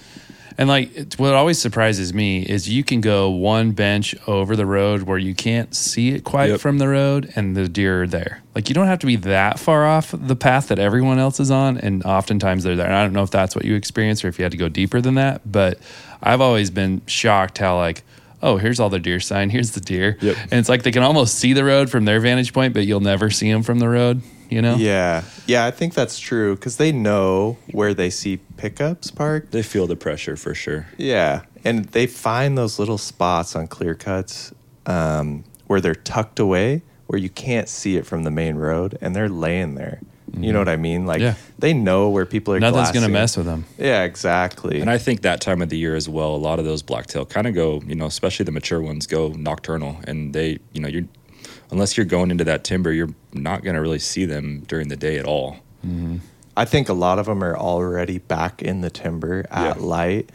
And like what always surprises me is you can go one bench over the road where you can't see it quite Yep. from the road and the deer are there. Like you don't have to be that far off the path that everyone else is on and oftentimes they're there. And I don't know if that's what you experience or if you had to go deeper than that, but I've always been shocked how like oh, here's all the deer sign, here's the deer. Yep. And it's like they can almost see the road from their vantage point, but you'll never see them from the road, you know? Yeah. Yeah, I think that's true because they know where they see pickups parked. they feel the pressure for sure Yeah. And they find those little spots on clear cuts um, where they're tucked away where you can't see it from the main road and they're laying there. You know what I mean? Like Yeah. they know where people are Nothing's going to mess with them. Yeah, exactly. And I think that time of the year as well, a lot of those blacktail kind of go, you know, especially the mature ones go nocturnal, and they, you know, you're unless you're going into that timber, you're not going to really see them during the day at all. I think a lot of them are already back in the timber at Yeah. light.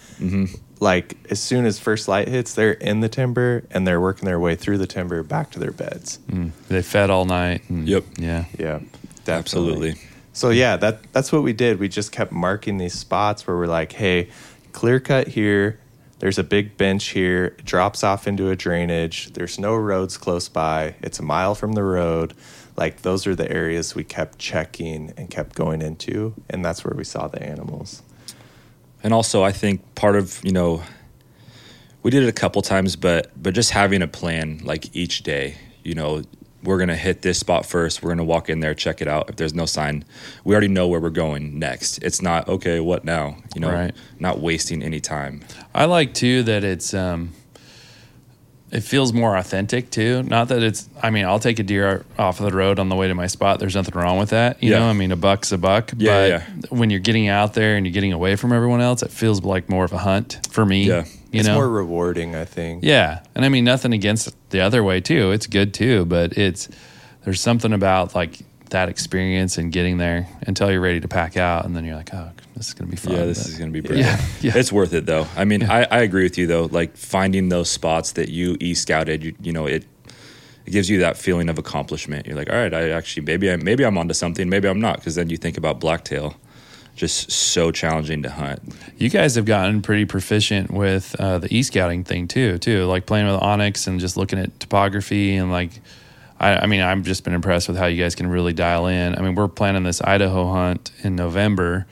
Like as soon as first light hits, they're in the timber and they're working their way through the timber back to their beds. Mm. They fed all night. and- Yep. Yeah. Yeah, definitely. Absolutely. So yeah, that that's what we did. We just kept marking these spots where we're like, hey, clear cut here. There's a big bench here. It drops off into a drainage. There's no roads close by. It's a mile from the road. Like those are the areas we kept checking and kept going into, and that's where we saw the animals. And also, I think part of you know, we did it a couple times, but but just having a plan like each day, you know, we're gonna hit this spot first. We're gonna walk in there, check it out. If there's no sign, we already know where we're going next. It's not okay. What now? You know, Right. not wasting any time. I like too that it's um it feels more authentic too. Not that it's I mean, I'll take a deer off of the road on the way to my spot. There's nothing wrong with that. You Yeah. know, I mean a buck's a buck. Yeah, but when you're getting out there and you're getting away from everyone else, it feels like more of a hunt for me. Yeah. You it's know? more rewarding, I think. Yeah. And I mean nothing against the other way too. It's good too, but it's there's something about like that experience and getting there until you're ready to pack out and then you're like, Oh, this is gonna be fun. Yeah, this But- is going to be brilliant. Yeah, *laughs* yeah. It's worth it though. I mean, I, I agree with you though. Like finding those spots that you e scouted, you, you know, it it gives you that feeling of accomplishment. You're like, all right, I actually maybe I maybe I'm onto something, maybe I'm not, because then you think about blacktail, just so challenging to hunt. You guys have gotten pretty proficient with uh, the e scouting thing too, too. Like playing with onX and just looking at topography and like, I, I mean, I've just been impressed with how you guys can really dial in. I mean, we're planning this Idaho hunt in November,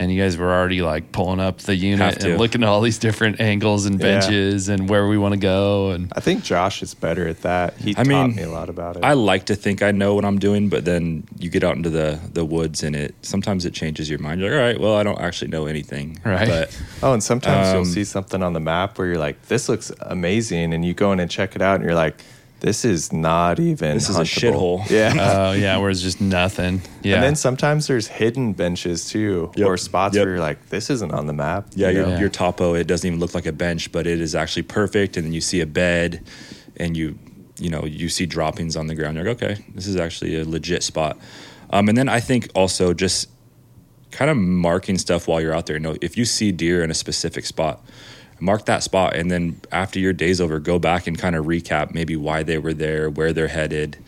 and you guys were already like pulling up the unit and looking at all these different angles and Yeah. benches and where we want to go. And I think Josh is better at that. He I taught mean, me a lot about it. I like to think I know what I'm doing, but then you get out into the the woods and it sometimes it changes your mind. You're like, all right, well, I don't actually know anything, Right. But *laughs* Oh, and sometimes Um, you'll see something on the map where you're like, "This looks amazing," and you go in and check it out, and you're like, "This is not even. This is a shithole. *laughs* Yeah. oh yeah, where it's just nothing. Yeah. And then sometimes there's hidden benches too, Yep. or spots Yep. where you're like, "This isn't on the map." Yeah, you your, know? Yeah. your topo it doesn't even look like a bench, but it is actually perfect. And then you see a bed, and you you know you see droppings on the ground. You're like, okay, this is actually a legit spot. Um, and then I think also just kind of marking stuff while you're out there. You know, if you see deer in a specific spot, mark that spot, and then after your day's over, go back and kind of recap maybe why they were there, where they're headed.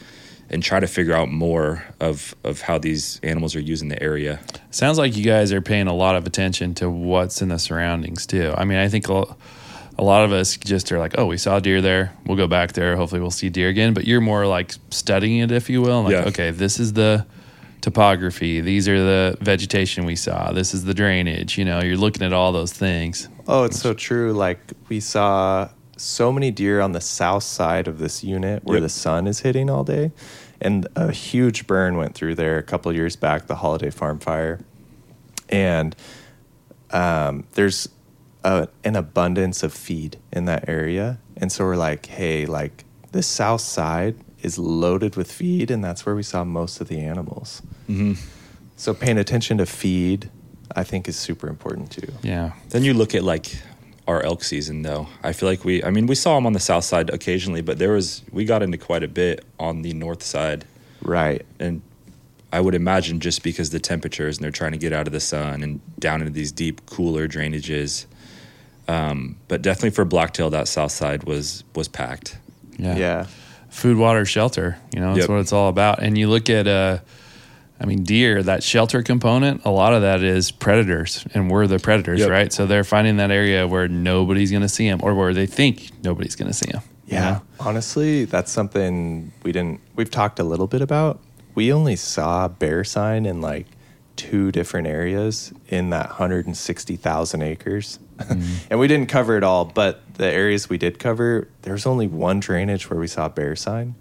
And try to figure out more of, of how these animals are using the area. Sounds like you guys are paying a lot of attention to what's in the surroundings too. I mean, I think a lot of us just are like, oh, we saw deer there. We'll go back there. Hopefully, we'll see deer again. But you're more like studying it, if you will. Like, Yeah. okay, this is the topography. These are the vegetation we saw. This is the drainage. You know, you're looking at all those things. Oh, it's so true. Like we saw so many deer on the south side of this unit where Yep. the sun is hitting all day. And a huge burn went through there a couple years back, the Holiday Farm Fire. And um, there's a, an abundance of feed in that area. And so we're like, hey, like this south side is loaded with feed, and that's where we saw most of the animals. hmm So paying attention to feed, I think, is super important too. Yeah. Then you look at like our elk season, though. I feel like we, I mean, we saw them on the south side occasionally, but there was, we got into quite a bit on the north side. Right. And I would imagine just because the temperatures and they're trying to get out of the sun and down into these deep, cooler drainages. Um, but definitely for blacktail, that south side was was packed. Yeah. yeah. Food, water, shelter. You know, that's Yep. what it's all about. And you look at, uh, I mean, deer, that shelter component, a lot of that is predators, and we're the predators, Yep. right? So they're finding that area where nobody's going to see them or where they think nobody's going to see them. Yeah. Honestly, that's something we didn't we've talked a little bit about. We only saw bear sign in like two different areas in that 160,000 acres. Mm-hmm. *laughs* and we didn't cover it all, but the areas we did cover, there's only one drainage where we saw bear sign.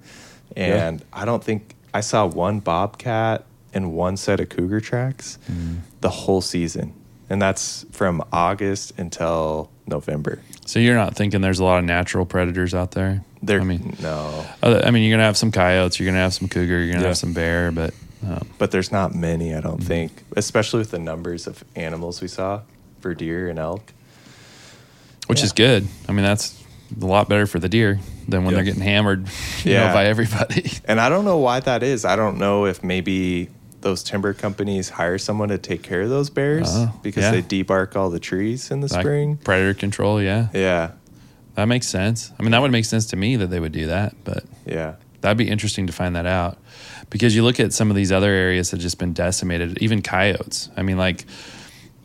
And I don't think I saw one bobcat and one set of cougar tracks mm-hmm. the whole season. And that's from August until November. So you're not thinking there's a lot of natural predators out there? There, I mean, no, I mean, you're gonna have some coyotes, you're gonna have some cougar, you're gonna Yeah. have some bear, but um, but there's not many, I Mm-hmm. don't think, especially with the numbers of animals we saw for deer and elk. which Yeah. is good. I mean, that's a lot better for the deer than when Yeah. they're getting hammered, *laughs* you Yeah. know, by everybody. *laughs* And I don't know why that is. I don't know if maybe those timber companies hire someone to take care of those bears Oh, because yeah. they debark all the trees in the Like spring. predator control, yeah, Yeah, that makes sense. I mean, that would make sense to me that they would do that, but yeah, that'd be interesting to find that out because you look at some of these other areas that have just been decimated, even coyotes. I mean, like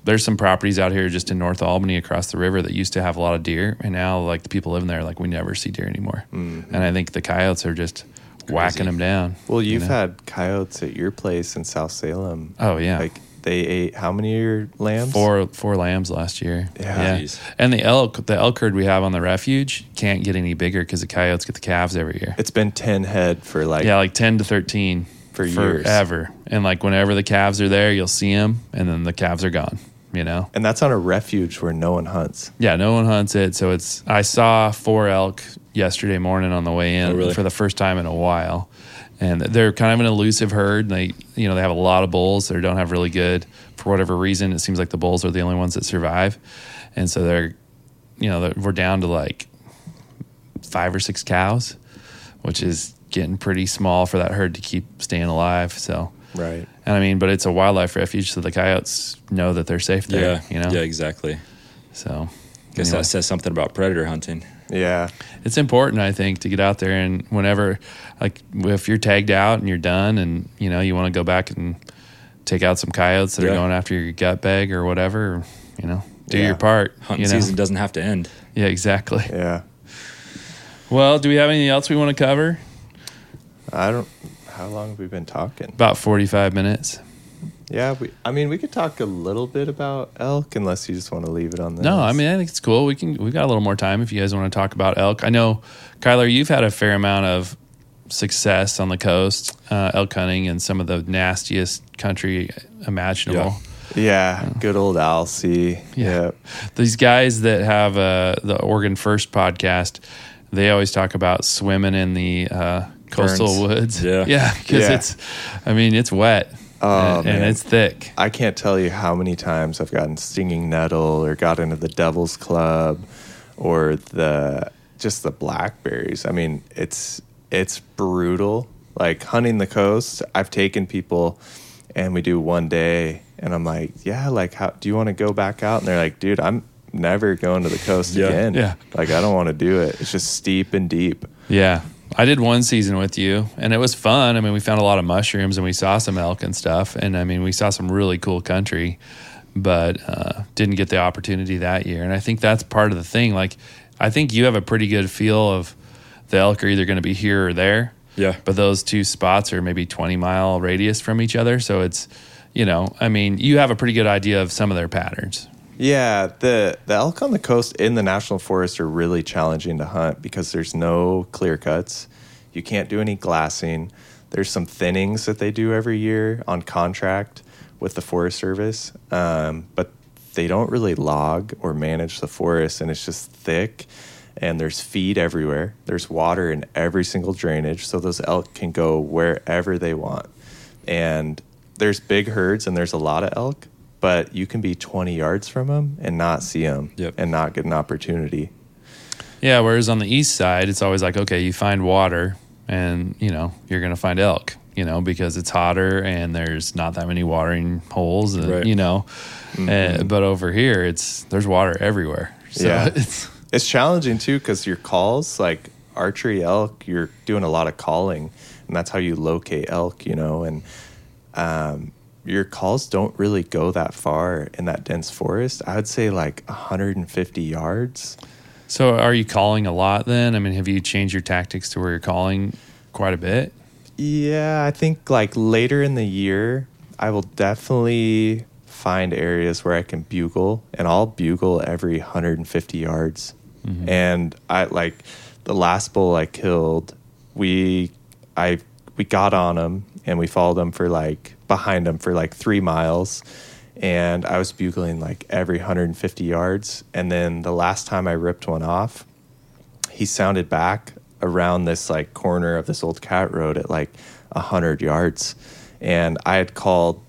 there's some properties out here just in North Albany across the river that used to have a lot of deer, and now like the people living there, like we never see deer anymore. Mm-hmm. And I think the coyotes are just whacking them down. Well, you you've know? had coyotes at your place in South Salem. Oh yeah, Like they ate how many of your lambs? four four lambs last year. Yeah. Jeez. and the elk, the elk herd we have on the refuge can't get any bigger because the coyotes get the calves every year. It's been ten head for like yeah, like ten to thirteen For years. forever. And like whenever the calves are there, you'll see them, and then the calves are gone. You know. and that's on a refuge where no one hunts. Yeah, no one hunts it, so it's. I saw four elk yesterday morning on the way in Oh, really? for the first time in a while, and they're kind of an elusive herd. They, you know, they have a lot of bulls. They don't have really good, for whatever reason. It seems like the bulls are the only ones that survive, and so they're, you know, they're, we're down to like five or six cows, which is getting pretty small for that herd to keep staying alive. So, Right. and I mean, but it's a wildlife refuge, so the coyotes know that they're safe there. Yeah. you know. Yeah, exactly. So, Guess anyway. that says something about predator hunting. Yeah. it's important i think to get out there and whenever like if you're tagged out and you're done and you know you want to go back and take out some coyotes that are going after your gut bag or whatever you know do Yeah. your part Hunting you know? season doesn't have to end. yeah exactly Yeah. well do we have anything else we want to cover I don't. How long have we been talking? about 45 minutes Yeah, we, I mean, we could talk a little bit about elk, unless you just want to leave it on this. no i mean i think it's cool we can we got a little more time if you guys want to talk about elk i know kyler you've had a fair amount of success on the coast uh, elk hunting in some of the nastiest country imaginable yeah, good old Alsea. Yeah. Yeah, these guys that have uh, the Oregon First podcast, they always talk about swimming in the uh, coastal Burns. woods. Yeah. *laughs* yeah, because Yeah. it's, I mean, it's wet Oh, and, and man. it's thick. I can't tell you how many times I've gotten stinging nettle or got into the Devil's Club or the just the blackberries. I mean, it's it's brutal. Like hunting the coast, I've taken people and we do one day and I'm like, "Yeah, like how do you want to go back out?" And they're like, "Dude, I'm never going to the coast Yeah. again." Yeah. Like I don't want to do it. It's just steep and deep. Yeah. I did one season with you and it was fun. I mean, we found a lot of mushrooms and we saw some elk and stuff. And I mean, we saw some really cool country, but uh, didn't get the opportunity that year. And I think that's part of the thing. Like, I think you have a pretty good feel of the elk are either going to be here or there. Yeah. But those two spots are maybe 20 mile radius from each other. So it's, you know, I mean, you have a pretty good idea of some of their patterns. Yeah, the the elk on the coast in the national forest are really challenging to hunt because there's no clear cuts. You can't do any glassing. There's some thinnings that they do every year on contract with the Forest Service, um, but they don't really log or manage the forest, and it's just thick. And there's feed everywhere. There's water in every single drainage, so those elk can go wherever they want. And there's big herds, and there's a lot of elk, but you can be 20 yards from them and not see them Yep. and not get an opportunity. Yeah. Whereas on the east side, it's always like, okay, you find water and, you know, you're going to find elk, you know, because it's hotter and there's not that many watering holes, and, Right. you know. Uh, but over here, it's there's water everywhere. *laughs* So Yeah. it's, It's challenging too because your calls, like archery elk, you're doing a lot of calling, and that's how you locate elk, you know. And um, your calls don't really go that far in that dense forest. I would say like 150 yards. so are you calling a lot then? I mean, have you changed your tactics to where you're calling quite a bit? Yeah, I think like later in the year, I will definitely find areas where I can bugle, and I'll bugle every 150 yards. Mm-hmm. And I like the last bull I killed. We, I, we got on him and we followed him for like behind him for like three miles, and I was bugling like every 150 yards. And then the last time I ripped one off, he sounded back around this like corner of this old cat road at like a hundred yards, and I had called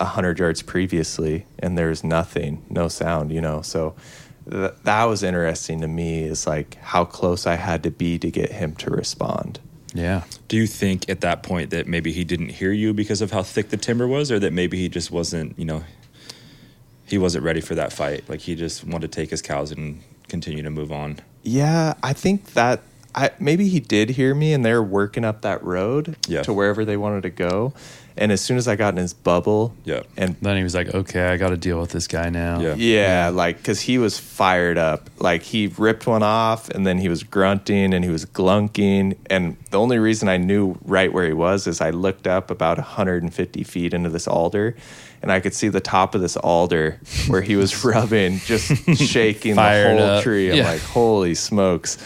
a hundred yards previously, and there was nothing, no sound, you know. So th- that was interesting to me, is like how close I had to be to get him to respond. Yeah. Do you think at that point that maybe he didn't hear you because of how thick the timber was, or that maybe he just wasn't, you know, he wasn't ready for that fight? Like he just wanted to take his cows and continue to move on. Yeah, I think that I maybe he did hear me and they're working up that road Yeah. to wherever they wanted to go. And as soon as I got in his bubble, Yeah. and Then he was like, okay, I got to deal with this guy now. Yeah. Yeah, like because he was fired up. Like he ripped one off, and then he was grunting and he was glunking. And the only reason I knew right where he was is I looked up about 150 feet into this alder, and I could see the top of this alder *laughs* where he was rubbing, just *laughs* shaking the whole up. tree. I'm Yeah. like, holy smokes!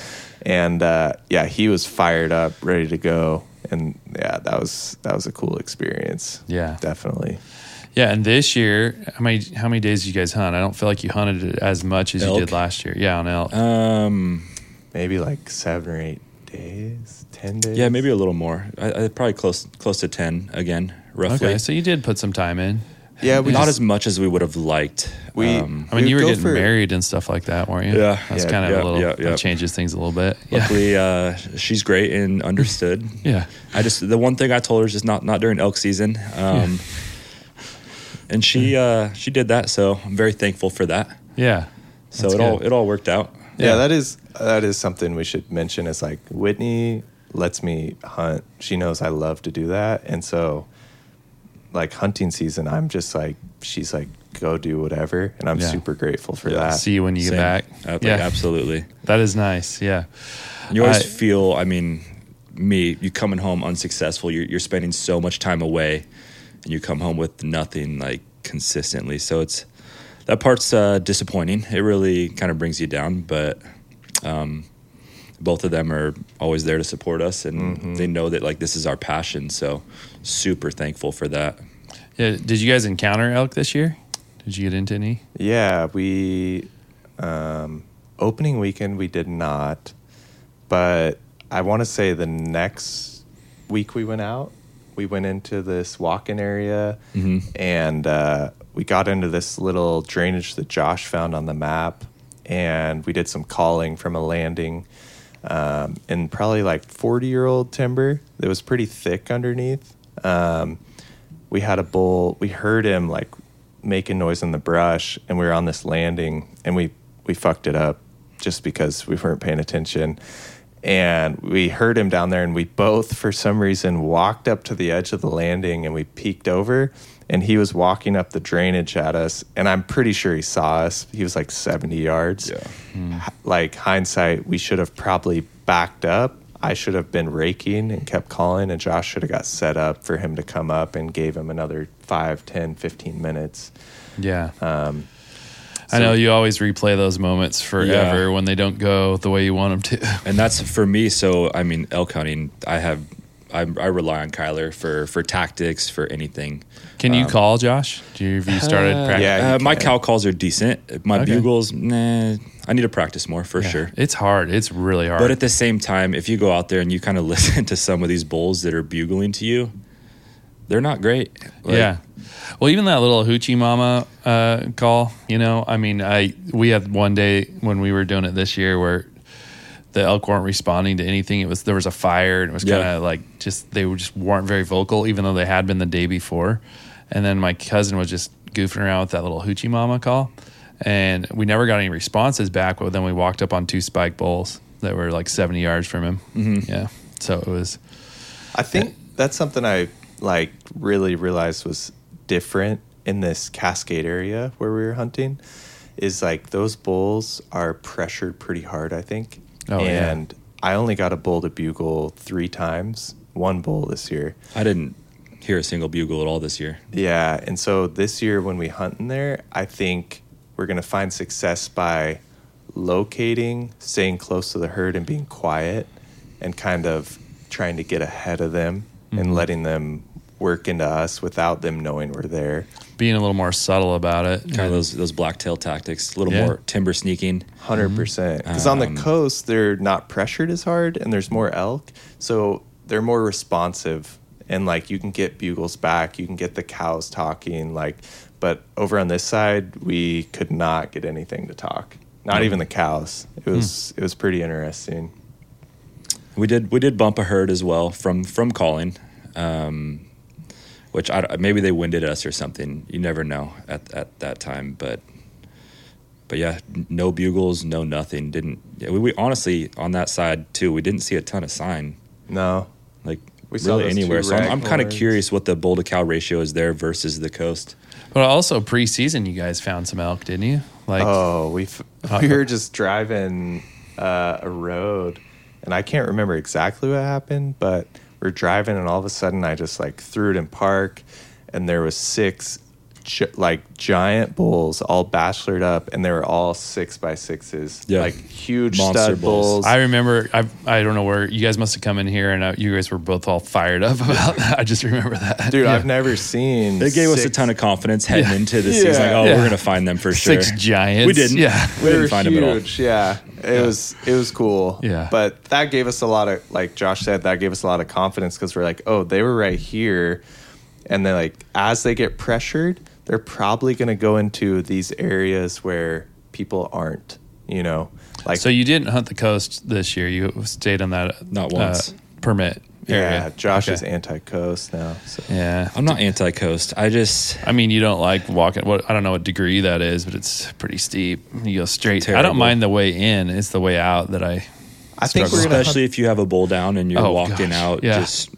And uh, yeah, he was fired up, ready to go. And yeah, that was that was a cool experience. Yeah. definitely. Yeah, and this year, how many how many days did you guys hunt? I don't feel like you hunted as much as you did last year. Yeah, on elk. Um, maybe like seven or eight days, ten days. yeah, maybe a little more. I, I probably close close to ten again, roughly. okay, so you did put some time in. Yeah, we Not just, as much as we would have liked. We- um, I mean, We you were getting for- married and stuff like that, weren't you? Yeah. that's Yeah, kind of yeah, a little yeah, yeah. that changes things a little bit. Yeah, luckily, uh, she's great and understood. *laughs* yeah, I just the one thing I told her is just not not during elk season. Um, and she uh, she did that, so I'm very thankful for that. yeah. So That's it all it all worked out. yeah, Yeah. that is that is something we should mention. Is like Whitney lets me hunt. She knows I love to do that, and so like hunting season, I'm just like she's like go do whatever, and I'm Yeah. super grateful for Yeah. that. See you when you get Same. back. Yeah, absolutely. that is nice. Yeah, You always I- feel, I mean, me, you coming home unsuccessful, you're, you're spending so much time away and you come home with nothing like consistently. So it's, that part's uh, disappointing. It really kind of brings you down, but um, both of them are always there to support us and they know that like this is our passion. So super thankful for that. Yeah. Did you guys encounter elk this year? Did you get into any? Yeah, we um, opening weekend we did not, but I want to say the next week we went out, we went into this walk-in area, Mhm. and uh, we got into this little drainage that Josh found on the map, and we did some calling from a landing. Um, in probably like 40 year old timber that was pretty thick underneath. Um, we had a bull we heard him like making noise in the brush and we were on this landing and we we fucked it up just because we weren't paying attention. And we heard him down there and we both for some reason walked up to the edge of the landing and we peeked over and he was walking up the drainage at us and i'm pretty sure he saw us. He was like 70 yards. Yeah. H- like hindsight we should have probably backed up I should have been raking and kept calling, and Josh should have got set up for him to come up and gave him another 5, 10, 15 minutes. Yeah. Um, I know you always replay those moments forever Yeah. when they don't go the way you want them to. and that's for me. So I mean, elk hunting, I have, I, I rely on Kyler for for tactics for anything. Can you call Josh? Do you, have you started Uh, practicing? Yeah, uh, my cow calls are decent. My Okay. bugles, nah. I need to practice more for sure. It's hard. It's really hard. But at the same time, if you go out there and you kind of *laughs* listen to some of these bulls that are bugling to you, they're not great. Like, yeah. Well, even that little hoochie mama uh, call, you know, I mean, I we had one day when we were doing it this year where the elk weren't responding to anything. It was there was a fire and it was kind of like just they were just weren't very vocal, even though they had been the day before. And then my cousin was just goofing around with that little hoochie mama call, and we never got any responses back. But then we walked up on two spike bulls that were like seventy yards from him. Mm-hmm. Yeah, so it was. I think that's something I like really realized was different in this Cascade area where we were hunting. Is like those bulls are pressured pretty hard. I think. Oh, yeah. and I only got a bull to bugle three times. One bull this year. I didn't hear a single bugle at all this year. Yeah, and so this year when we hunt in there, I think we're gonna find success by locating, staying close to the herd, and being quiet, and kind of trying to get ahead of them and mm-hmm. letting them work into us without them knowing we're there. Being a little more subtle about it, Kind of those those blacktail tactics, a little Yeah. more timber sneaking. 100 percent. Because on the Um, coast they're not pressured as hard and there's more elk so they're more responsive and like you can get bugles back you can get the cows talking like but over on this side we could not get anything to talk. Not even the cows. It was it was pretty interesting. We did we did bump a herd as well from from calling, um, which I, maybe they winded us or something. You never know at at that time, but but yeah, no bugles, no nothing. Didn't yeah, we, we honestly on that side too? We didn't see a ton of sign no like We really those anywhere. So I'm, I'm kind of curious what the bull to cow ratio is there versus the coast. But also preseason, you guys found some elk, didn't you? Like, oh we f- *laughs* we were just driving uh, a road and i can't remember exactly what happened but we're driving and all of a sudden i just like threw it in park and there was six gi- like giant bulls all bachelored up and they were all six by sixes Yeah. like huge Monster stud bulls. bulls I remember, I I don't know where you guys must have come in here, and uh, you guys were both all fired up *laughs* about that. I just remember that, dude Yeah. i've never seen They gave us a six- ton of confidence heading Yeah. into the Yeah. season. Like, oh, Yeah. we're gonna find them for sure. six giants. We didn't. Yeah, we they didn't were find them at all. huge. Yeah, it was it was cool. Yeah. but that gave us a lot of like Josh said that gave us a lot of confidence because we're like, oh, they were right here, and then like as they get pressured, they're probably going to go into these areas where people aren't. You know, like So you didn't hunt the coast this year. You stayed on that Not uh, once. permit area. yeah, Josh Okay. is anti-coast now. So. Yeah. I'm not anti-coast. I just I mean, you don't like walking. What I don't know what degree that is, but it's pretty steep. You go straight. I don't mind the way in. It's the way out that I. I think we're Struggle. gonna especially if you have a bull down and you're Oh, walking gosh. out Yeah. just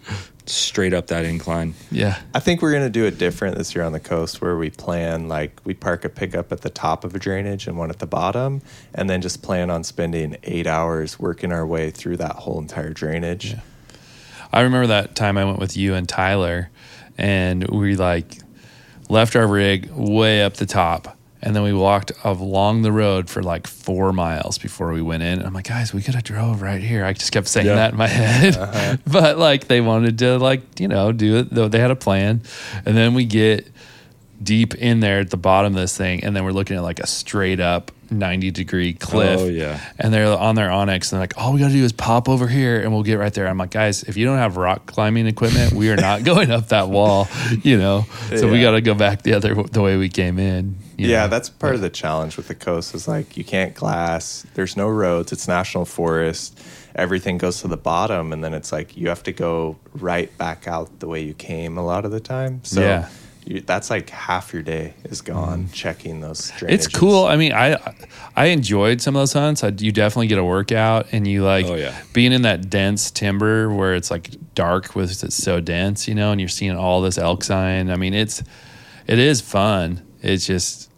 straight up that incline. Yeah. I think we're gonna do it different this year on the coast, where we plan like we park a pickup at the top of a drainage and one at the bottom, and then just plan on spending eight hours working our way through that whole entire drainage. I remember that time I went with you and Tyler, and we like left our rig way up the top, and then we walked along the road for like four miles before we went in. And I'm like, guys, we could have drove right here. I just kept saying Yeah. that in my head, uh-huh. *laughs* but like they wanted to like you know do it. Though they had a plan, and then we get deep in there at the bottom of this thing, and then we're looking at like a straight up 90 degree cliff. Oh, yeah. And they're on their onX, and they're like, all we got to do is pop over here, and we'll get right there. I'm like, guys, if you don't have rock climbing equipment, we are not *laughs* going up that wall, you know. So we got to go back the other the way we came in. You Yeah, know. that's part of the challenge with the coast is like you can't glass. There's no roads. It's national forest. Everything goes to the bottom, and then it's like you have to go right back out the way you came a lot of the time. So Yeah. you, that's like half your day is gone mm. checking those. Drainages. It's cool. I mean, I I enjoyed some of those hunts. I, you definitely get a workout, and you like Oh, yeah. being in that dense timber where it's like dark with it's so dense, you know, and you're seeing all this elk sign. I mean, it's it is fun. It's just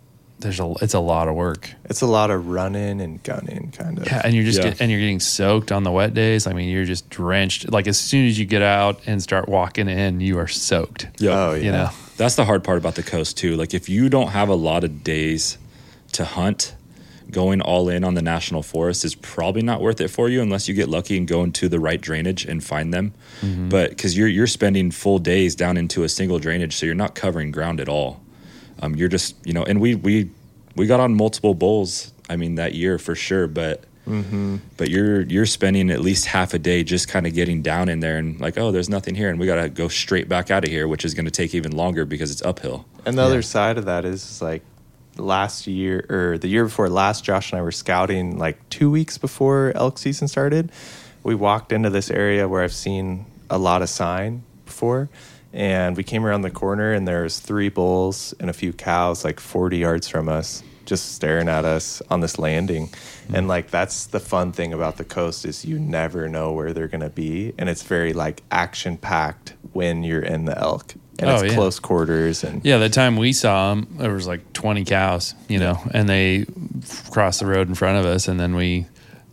there's a it's a lot of work. It's a lot of running and gunning, kind of. Yeah, and you're just Yeah. get, and you're getting soaked on the wet days. I mean, you're just drenched. Like as soon as you get out and start walking in, you are soaked. Yep. Oh, yeah. You know. That's the hard part about the coast too. Like if you don't have a lot of days to hunt, going all in on the national forest is probably not worth it for you unless you get lucky and go into the right drainage and find them. Mm-hmm. But because you're you're spending full days down into a single drainage, so you're not covering ground at all. Um, you're just you know, and we we we got on multiple bulls. I mean that year for sure, but. But you're you're spending at least half a day just kind of getting down in there and like, oh, there's nothing here, and we got to go straight back out of here, which is going to take even longer because it's uphill. And the other side of that is, is like last year or the year before last, Josh and I were scouting like two weeks before elk season started. We walked into this area where I've seen a lot of sign before, and we came around the corner and there's three bulls and a few cows like 40 yards from us, just staring at us on this landing. Hmm. And like that's the fun thing about the coast is you never know where they're gonna be, and it's very like action packed when you're in the elk, and Oh, it's yeah. close quarters and Yeah, the time we saw them, there was like 20 cows, you know, and they crossed the road in front of us, and then we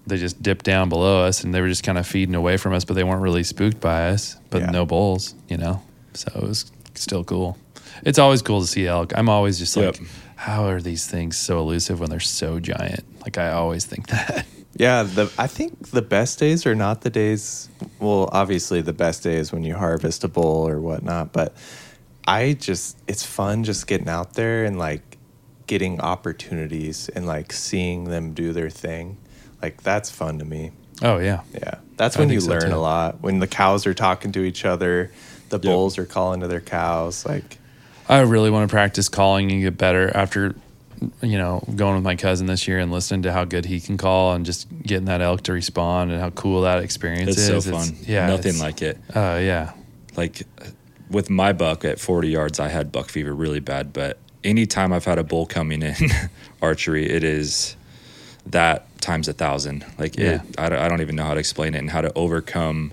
they just dipped down below us, and they were just kind of feeding away from us, but they weren't really spooked by us, but Yeah. no bulls, you know, so it was still cool. It's always cool to see elk. I'm always just like, Yep. how are these things so elusive when they're so giant? Like I always think *laughs* that. Yeah, the I think the best days are not the days. Well, obviously the best day is when you harvest a bull or whatnot. But I just it's fun just getting out there and like getting opportunities and like seeing them do their thing. Like that's fun to me. Oh yeah, Yeah, that's I when you learn a lot. When the cows are talking to each other, the bulls are calling to their cows. Like I really want to practice calling and get better after, you know, going with my cousin this year and listening to how good he can call and just getting that elk to respond and how cool that experience It's is. so fun. yeah, nothing like it. Oh yeah, Like with my buck at 40 yards, I had buck fever really bad. But anytime I've had a bull coming in *laughs* archery, it is that times a thousand. Like Yeah. it, I, don't, I don't even know how to explain it and how to overcome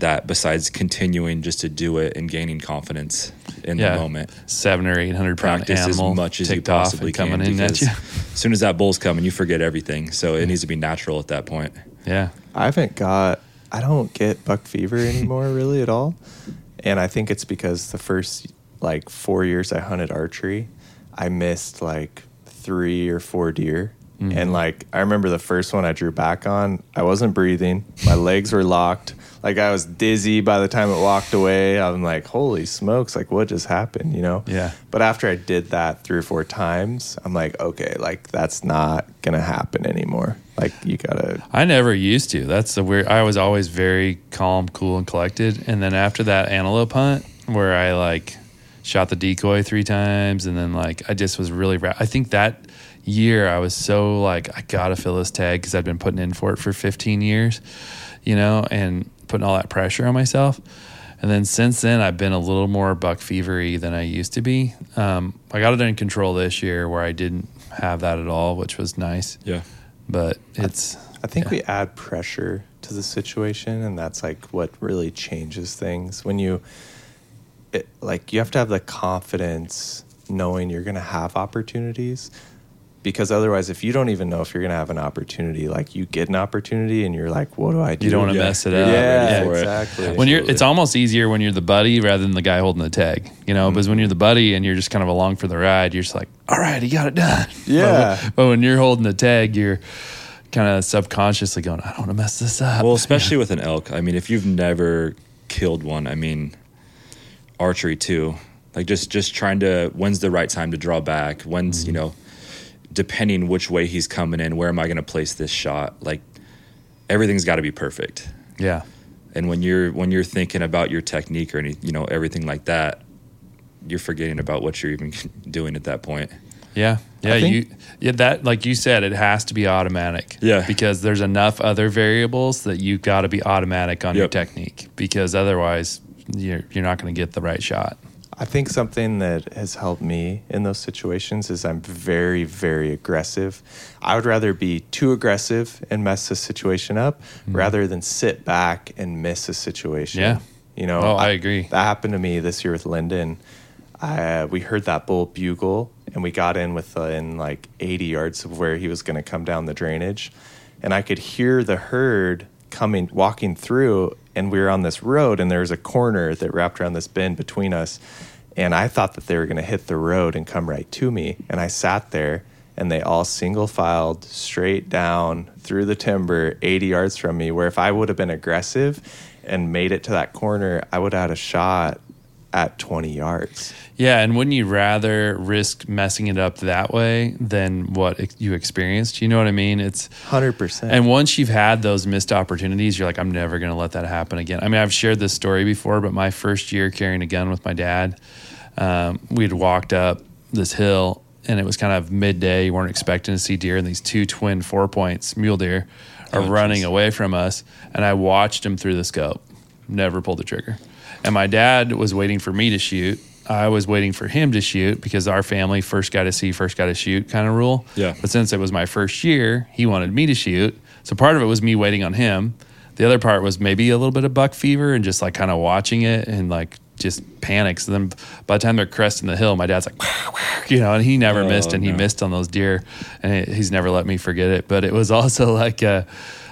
that. Besides continuing just to do it and gaining confidence in yeah. the moment. Seven or eight hundred pound Practice as much as you ticked off possibly and coming can in at because you. as soon as that bull's coming, you forget everything. So it needs to be natural at that point. Yeah, I haven't got I don't get buck fever anymore *laughs* really at all. And I think it's because the first like 4 years I hunted archery, I missed like 3 or 4 deer. Mm-hmm. And like I remember the first one I drew back on, I wasn't breathing. My *laughs* legs were locked. Like I was dizzy by the time it walked away. I'm like, "Holy smokes, like what just happened?" you know? Yeah. But after I did that 3 or 4 times, I'm like, "Okay, like that's not going to happen anymore." Like you got to I never used to. That's the weird. I was always very calm, cool, and collected. And then after that antelope hunt, where I like shot the decoy three times, and then like I just was really. Ra- I think that year I was so like I gotta fill this tag because I'd been putting in for it for 15 years, you know, and putting all that pressure on myself. And then since then, I've been a little more buck fevery than I used to be. Um, I got it in control this year where I didn't have that at all, which was nice. Yeah. But it's I think Yeah. we add pressure to the situation, and that's like what really changes things. When you, it, like, you have to have the confidence knowing you're going to have opportunities. Because otherwise, if you don't even know if you're going to have an opportunity, like you get an opportunity and you're like, what do I do? You don't want to Yeah. mess it up. not yeah, ready for it. exactly. when you're it's almost easier when you're the buddy rather than the guy holding the tag you know mm-hmm. because when you're the buddy and you're just kind of along for the ride you're just like all right he got it done *laughs* Yeah. but, but when you're holding the tag you're kind of subconsciously going i don't want to mess this up Well, especially with an elk. I mean, if you've never killed one, I mean, archery too. Like just just trying to when's the right time to draw back? When's you mm-hmm. know, depending which way he's coming in, where am I going to place this shot? Like everything's got to be perfect. yeah And when you're when you're thinking about your technique or any you know everything like that, you're forgetting about what you're even *laughs* doing at that point. yeah yeah think- you yeah that like you said it has to be automatic Yeah. because there's enough other variables that you've got to be automatic on your technique because otherwise you're you're not going to get the right shot I think something that has helped me in those situations is I'm very, very aggressive. I would rather be too aggressive and mess the situation up hmm. rather than sit back and miss a situation. Yeah. You know, Oh, I agree. That happened to me this year with Lyndon. I, we heard that bull bugle and we got in within uh, like 80 yards of where he was going to come down the drainage. And I could hear the herd coming, walking through. And we were on this road and there was a corner that wrapped around this bend between us. And I thought that they were going to hit the road and come right to me. And I sat there and they all single filed straight down through the timber 80 yards from me. Where if I would have been aggressive and made it to that corner, I would have had a shot at 20 yards. Yeah, and wouldn't you rather risk messing it up that way than what you experienced? You know what I mean? It's 100%. and once you've had those missed opportunities, you're like, I'm never going to let that happen again. I mean, I've shared this story before, but my first year carrying a gun with my dad, um, we'd walked up this hill and it was kind of midday. You weren't expecting to see deer, and these two twin four points mule deer are Oh, running geez. away from us. And I watched them through the scope, never pulled the trigger. And my dad was waiting for me to shoot. I was waiting for him to shoot because our family first got to see, first got to shoot kind of rule. Yeah. But since it was my first year, he wanted me to shoot. So part of it was me waiting on him. The other part was maybe a little bit of buck fever and just like kind of watching it and like just panics. And then by the time they're cresting the hill, my dad's like, you know, and he never Oh, missed and he missed on those deer and it, he's never let me forget it. But it was *laughs* also like a,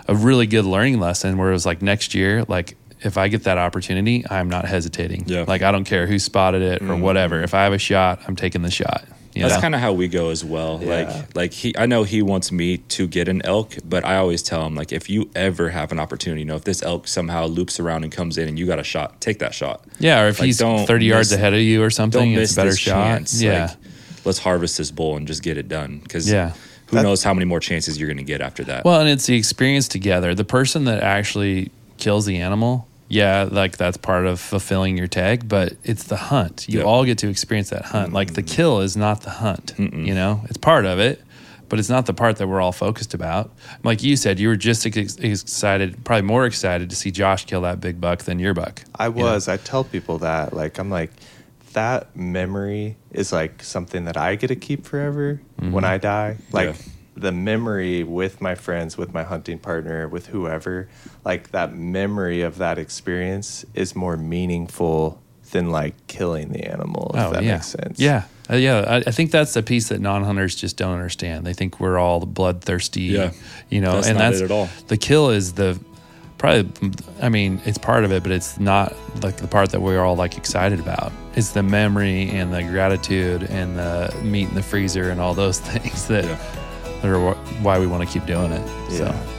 a really good learning lesson where it was like next year, like if I get that opportunity, I'm not hesitating. Yeah. Like I don't care who spotted it or mm-hmm. whatever. If I have a shot, I'm taking the shot. You That's kind of how we go as well. Yeah. Like, like he, I know he wants me to get an elk, but I always tell him like, if you ever have an opportunity, you know, if this elk somehow loops around and comes in and you got a shot, take that shot. yeah, or if Like, he's don't 30 yards miss- ahead of you or something, Don't it's miss a better this shot. chance. Yeah. Like, let's harvest this bull and just get it done. Because Yeah. who That- knows how many more chances you're going to get after that. Well, and it's the experience together. The person that actually kills the animal, yeah, like that's part of fulfilling your tag, but it's the hunt. You Yep. all get to experience that hunt. Like the kill is not the hunt, you know, it's part of it, but it's not the part that we're all focused about. Like you said, you were just ex- excited, probably more excited to see Josh kill that big buck than your buck. I you know? was. I tell people that. Like, I'm like, that memory is like something that I get to keep forever when mm-hmm. I die. Like, Yeah. The memory with my friends, with my hunting partner, with whoever, like, that memory of that experience is more meaningful than like killing the animal, if that Oh, yeah. makes sense. Yeah. Uh, yeah. I, I think that's the piece that non hunters just don't understand. They think we're all bloodthirsty, Yeah. you know, That's and not that's it at all. the kill is the probably, I mean, it's part of it, but it's not like the part that we're all like excited about. It's the memory and the gratitude and the meat in the freezer and all those *laughs* things that, Yeah. That are wh- why we want to keep doing it. Yeah. So.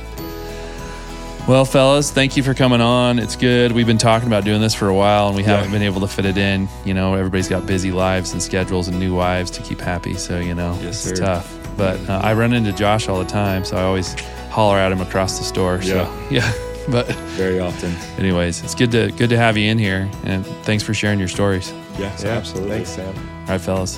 Well, fellas, thank you for coming on. It's good. We've been talking about doing this for a while and we Yeah. haven't been able to fit it in. You know, everybody's got busy lives and schedules and new wives to keep happy. So, you know, Yes, it's sir. tough. But uh, I run into Josh all the time. So I always holler at him across the store. So, Yeah. *laughs* yeah. But, Very often. anyways, it's good to good to have you in here. And thanks for sharing your stories. Yeah, Yeah, absolutely. Thanks, Sam. All right, fellas.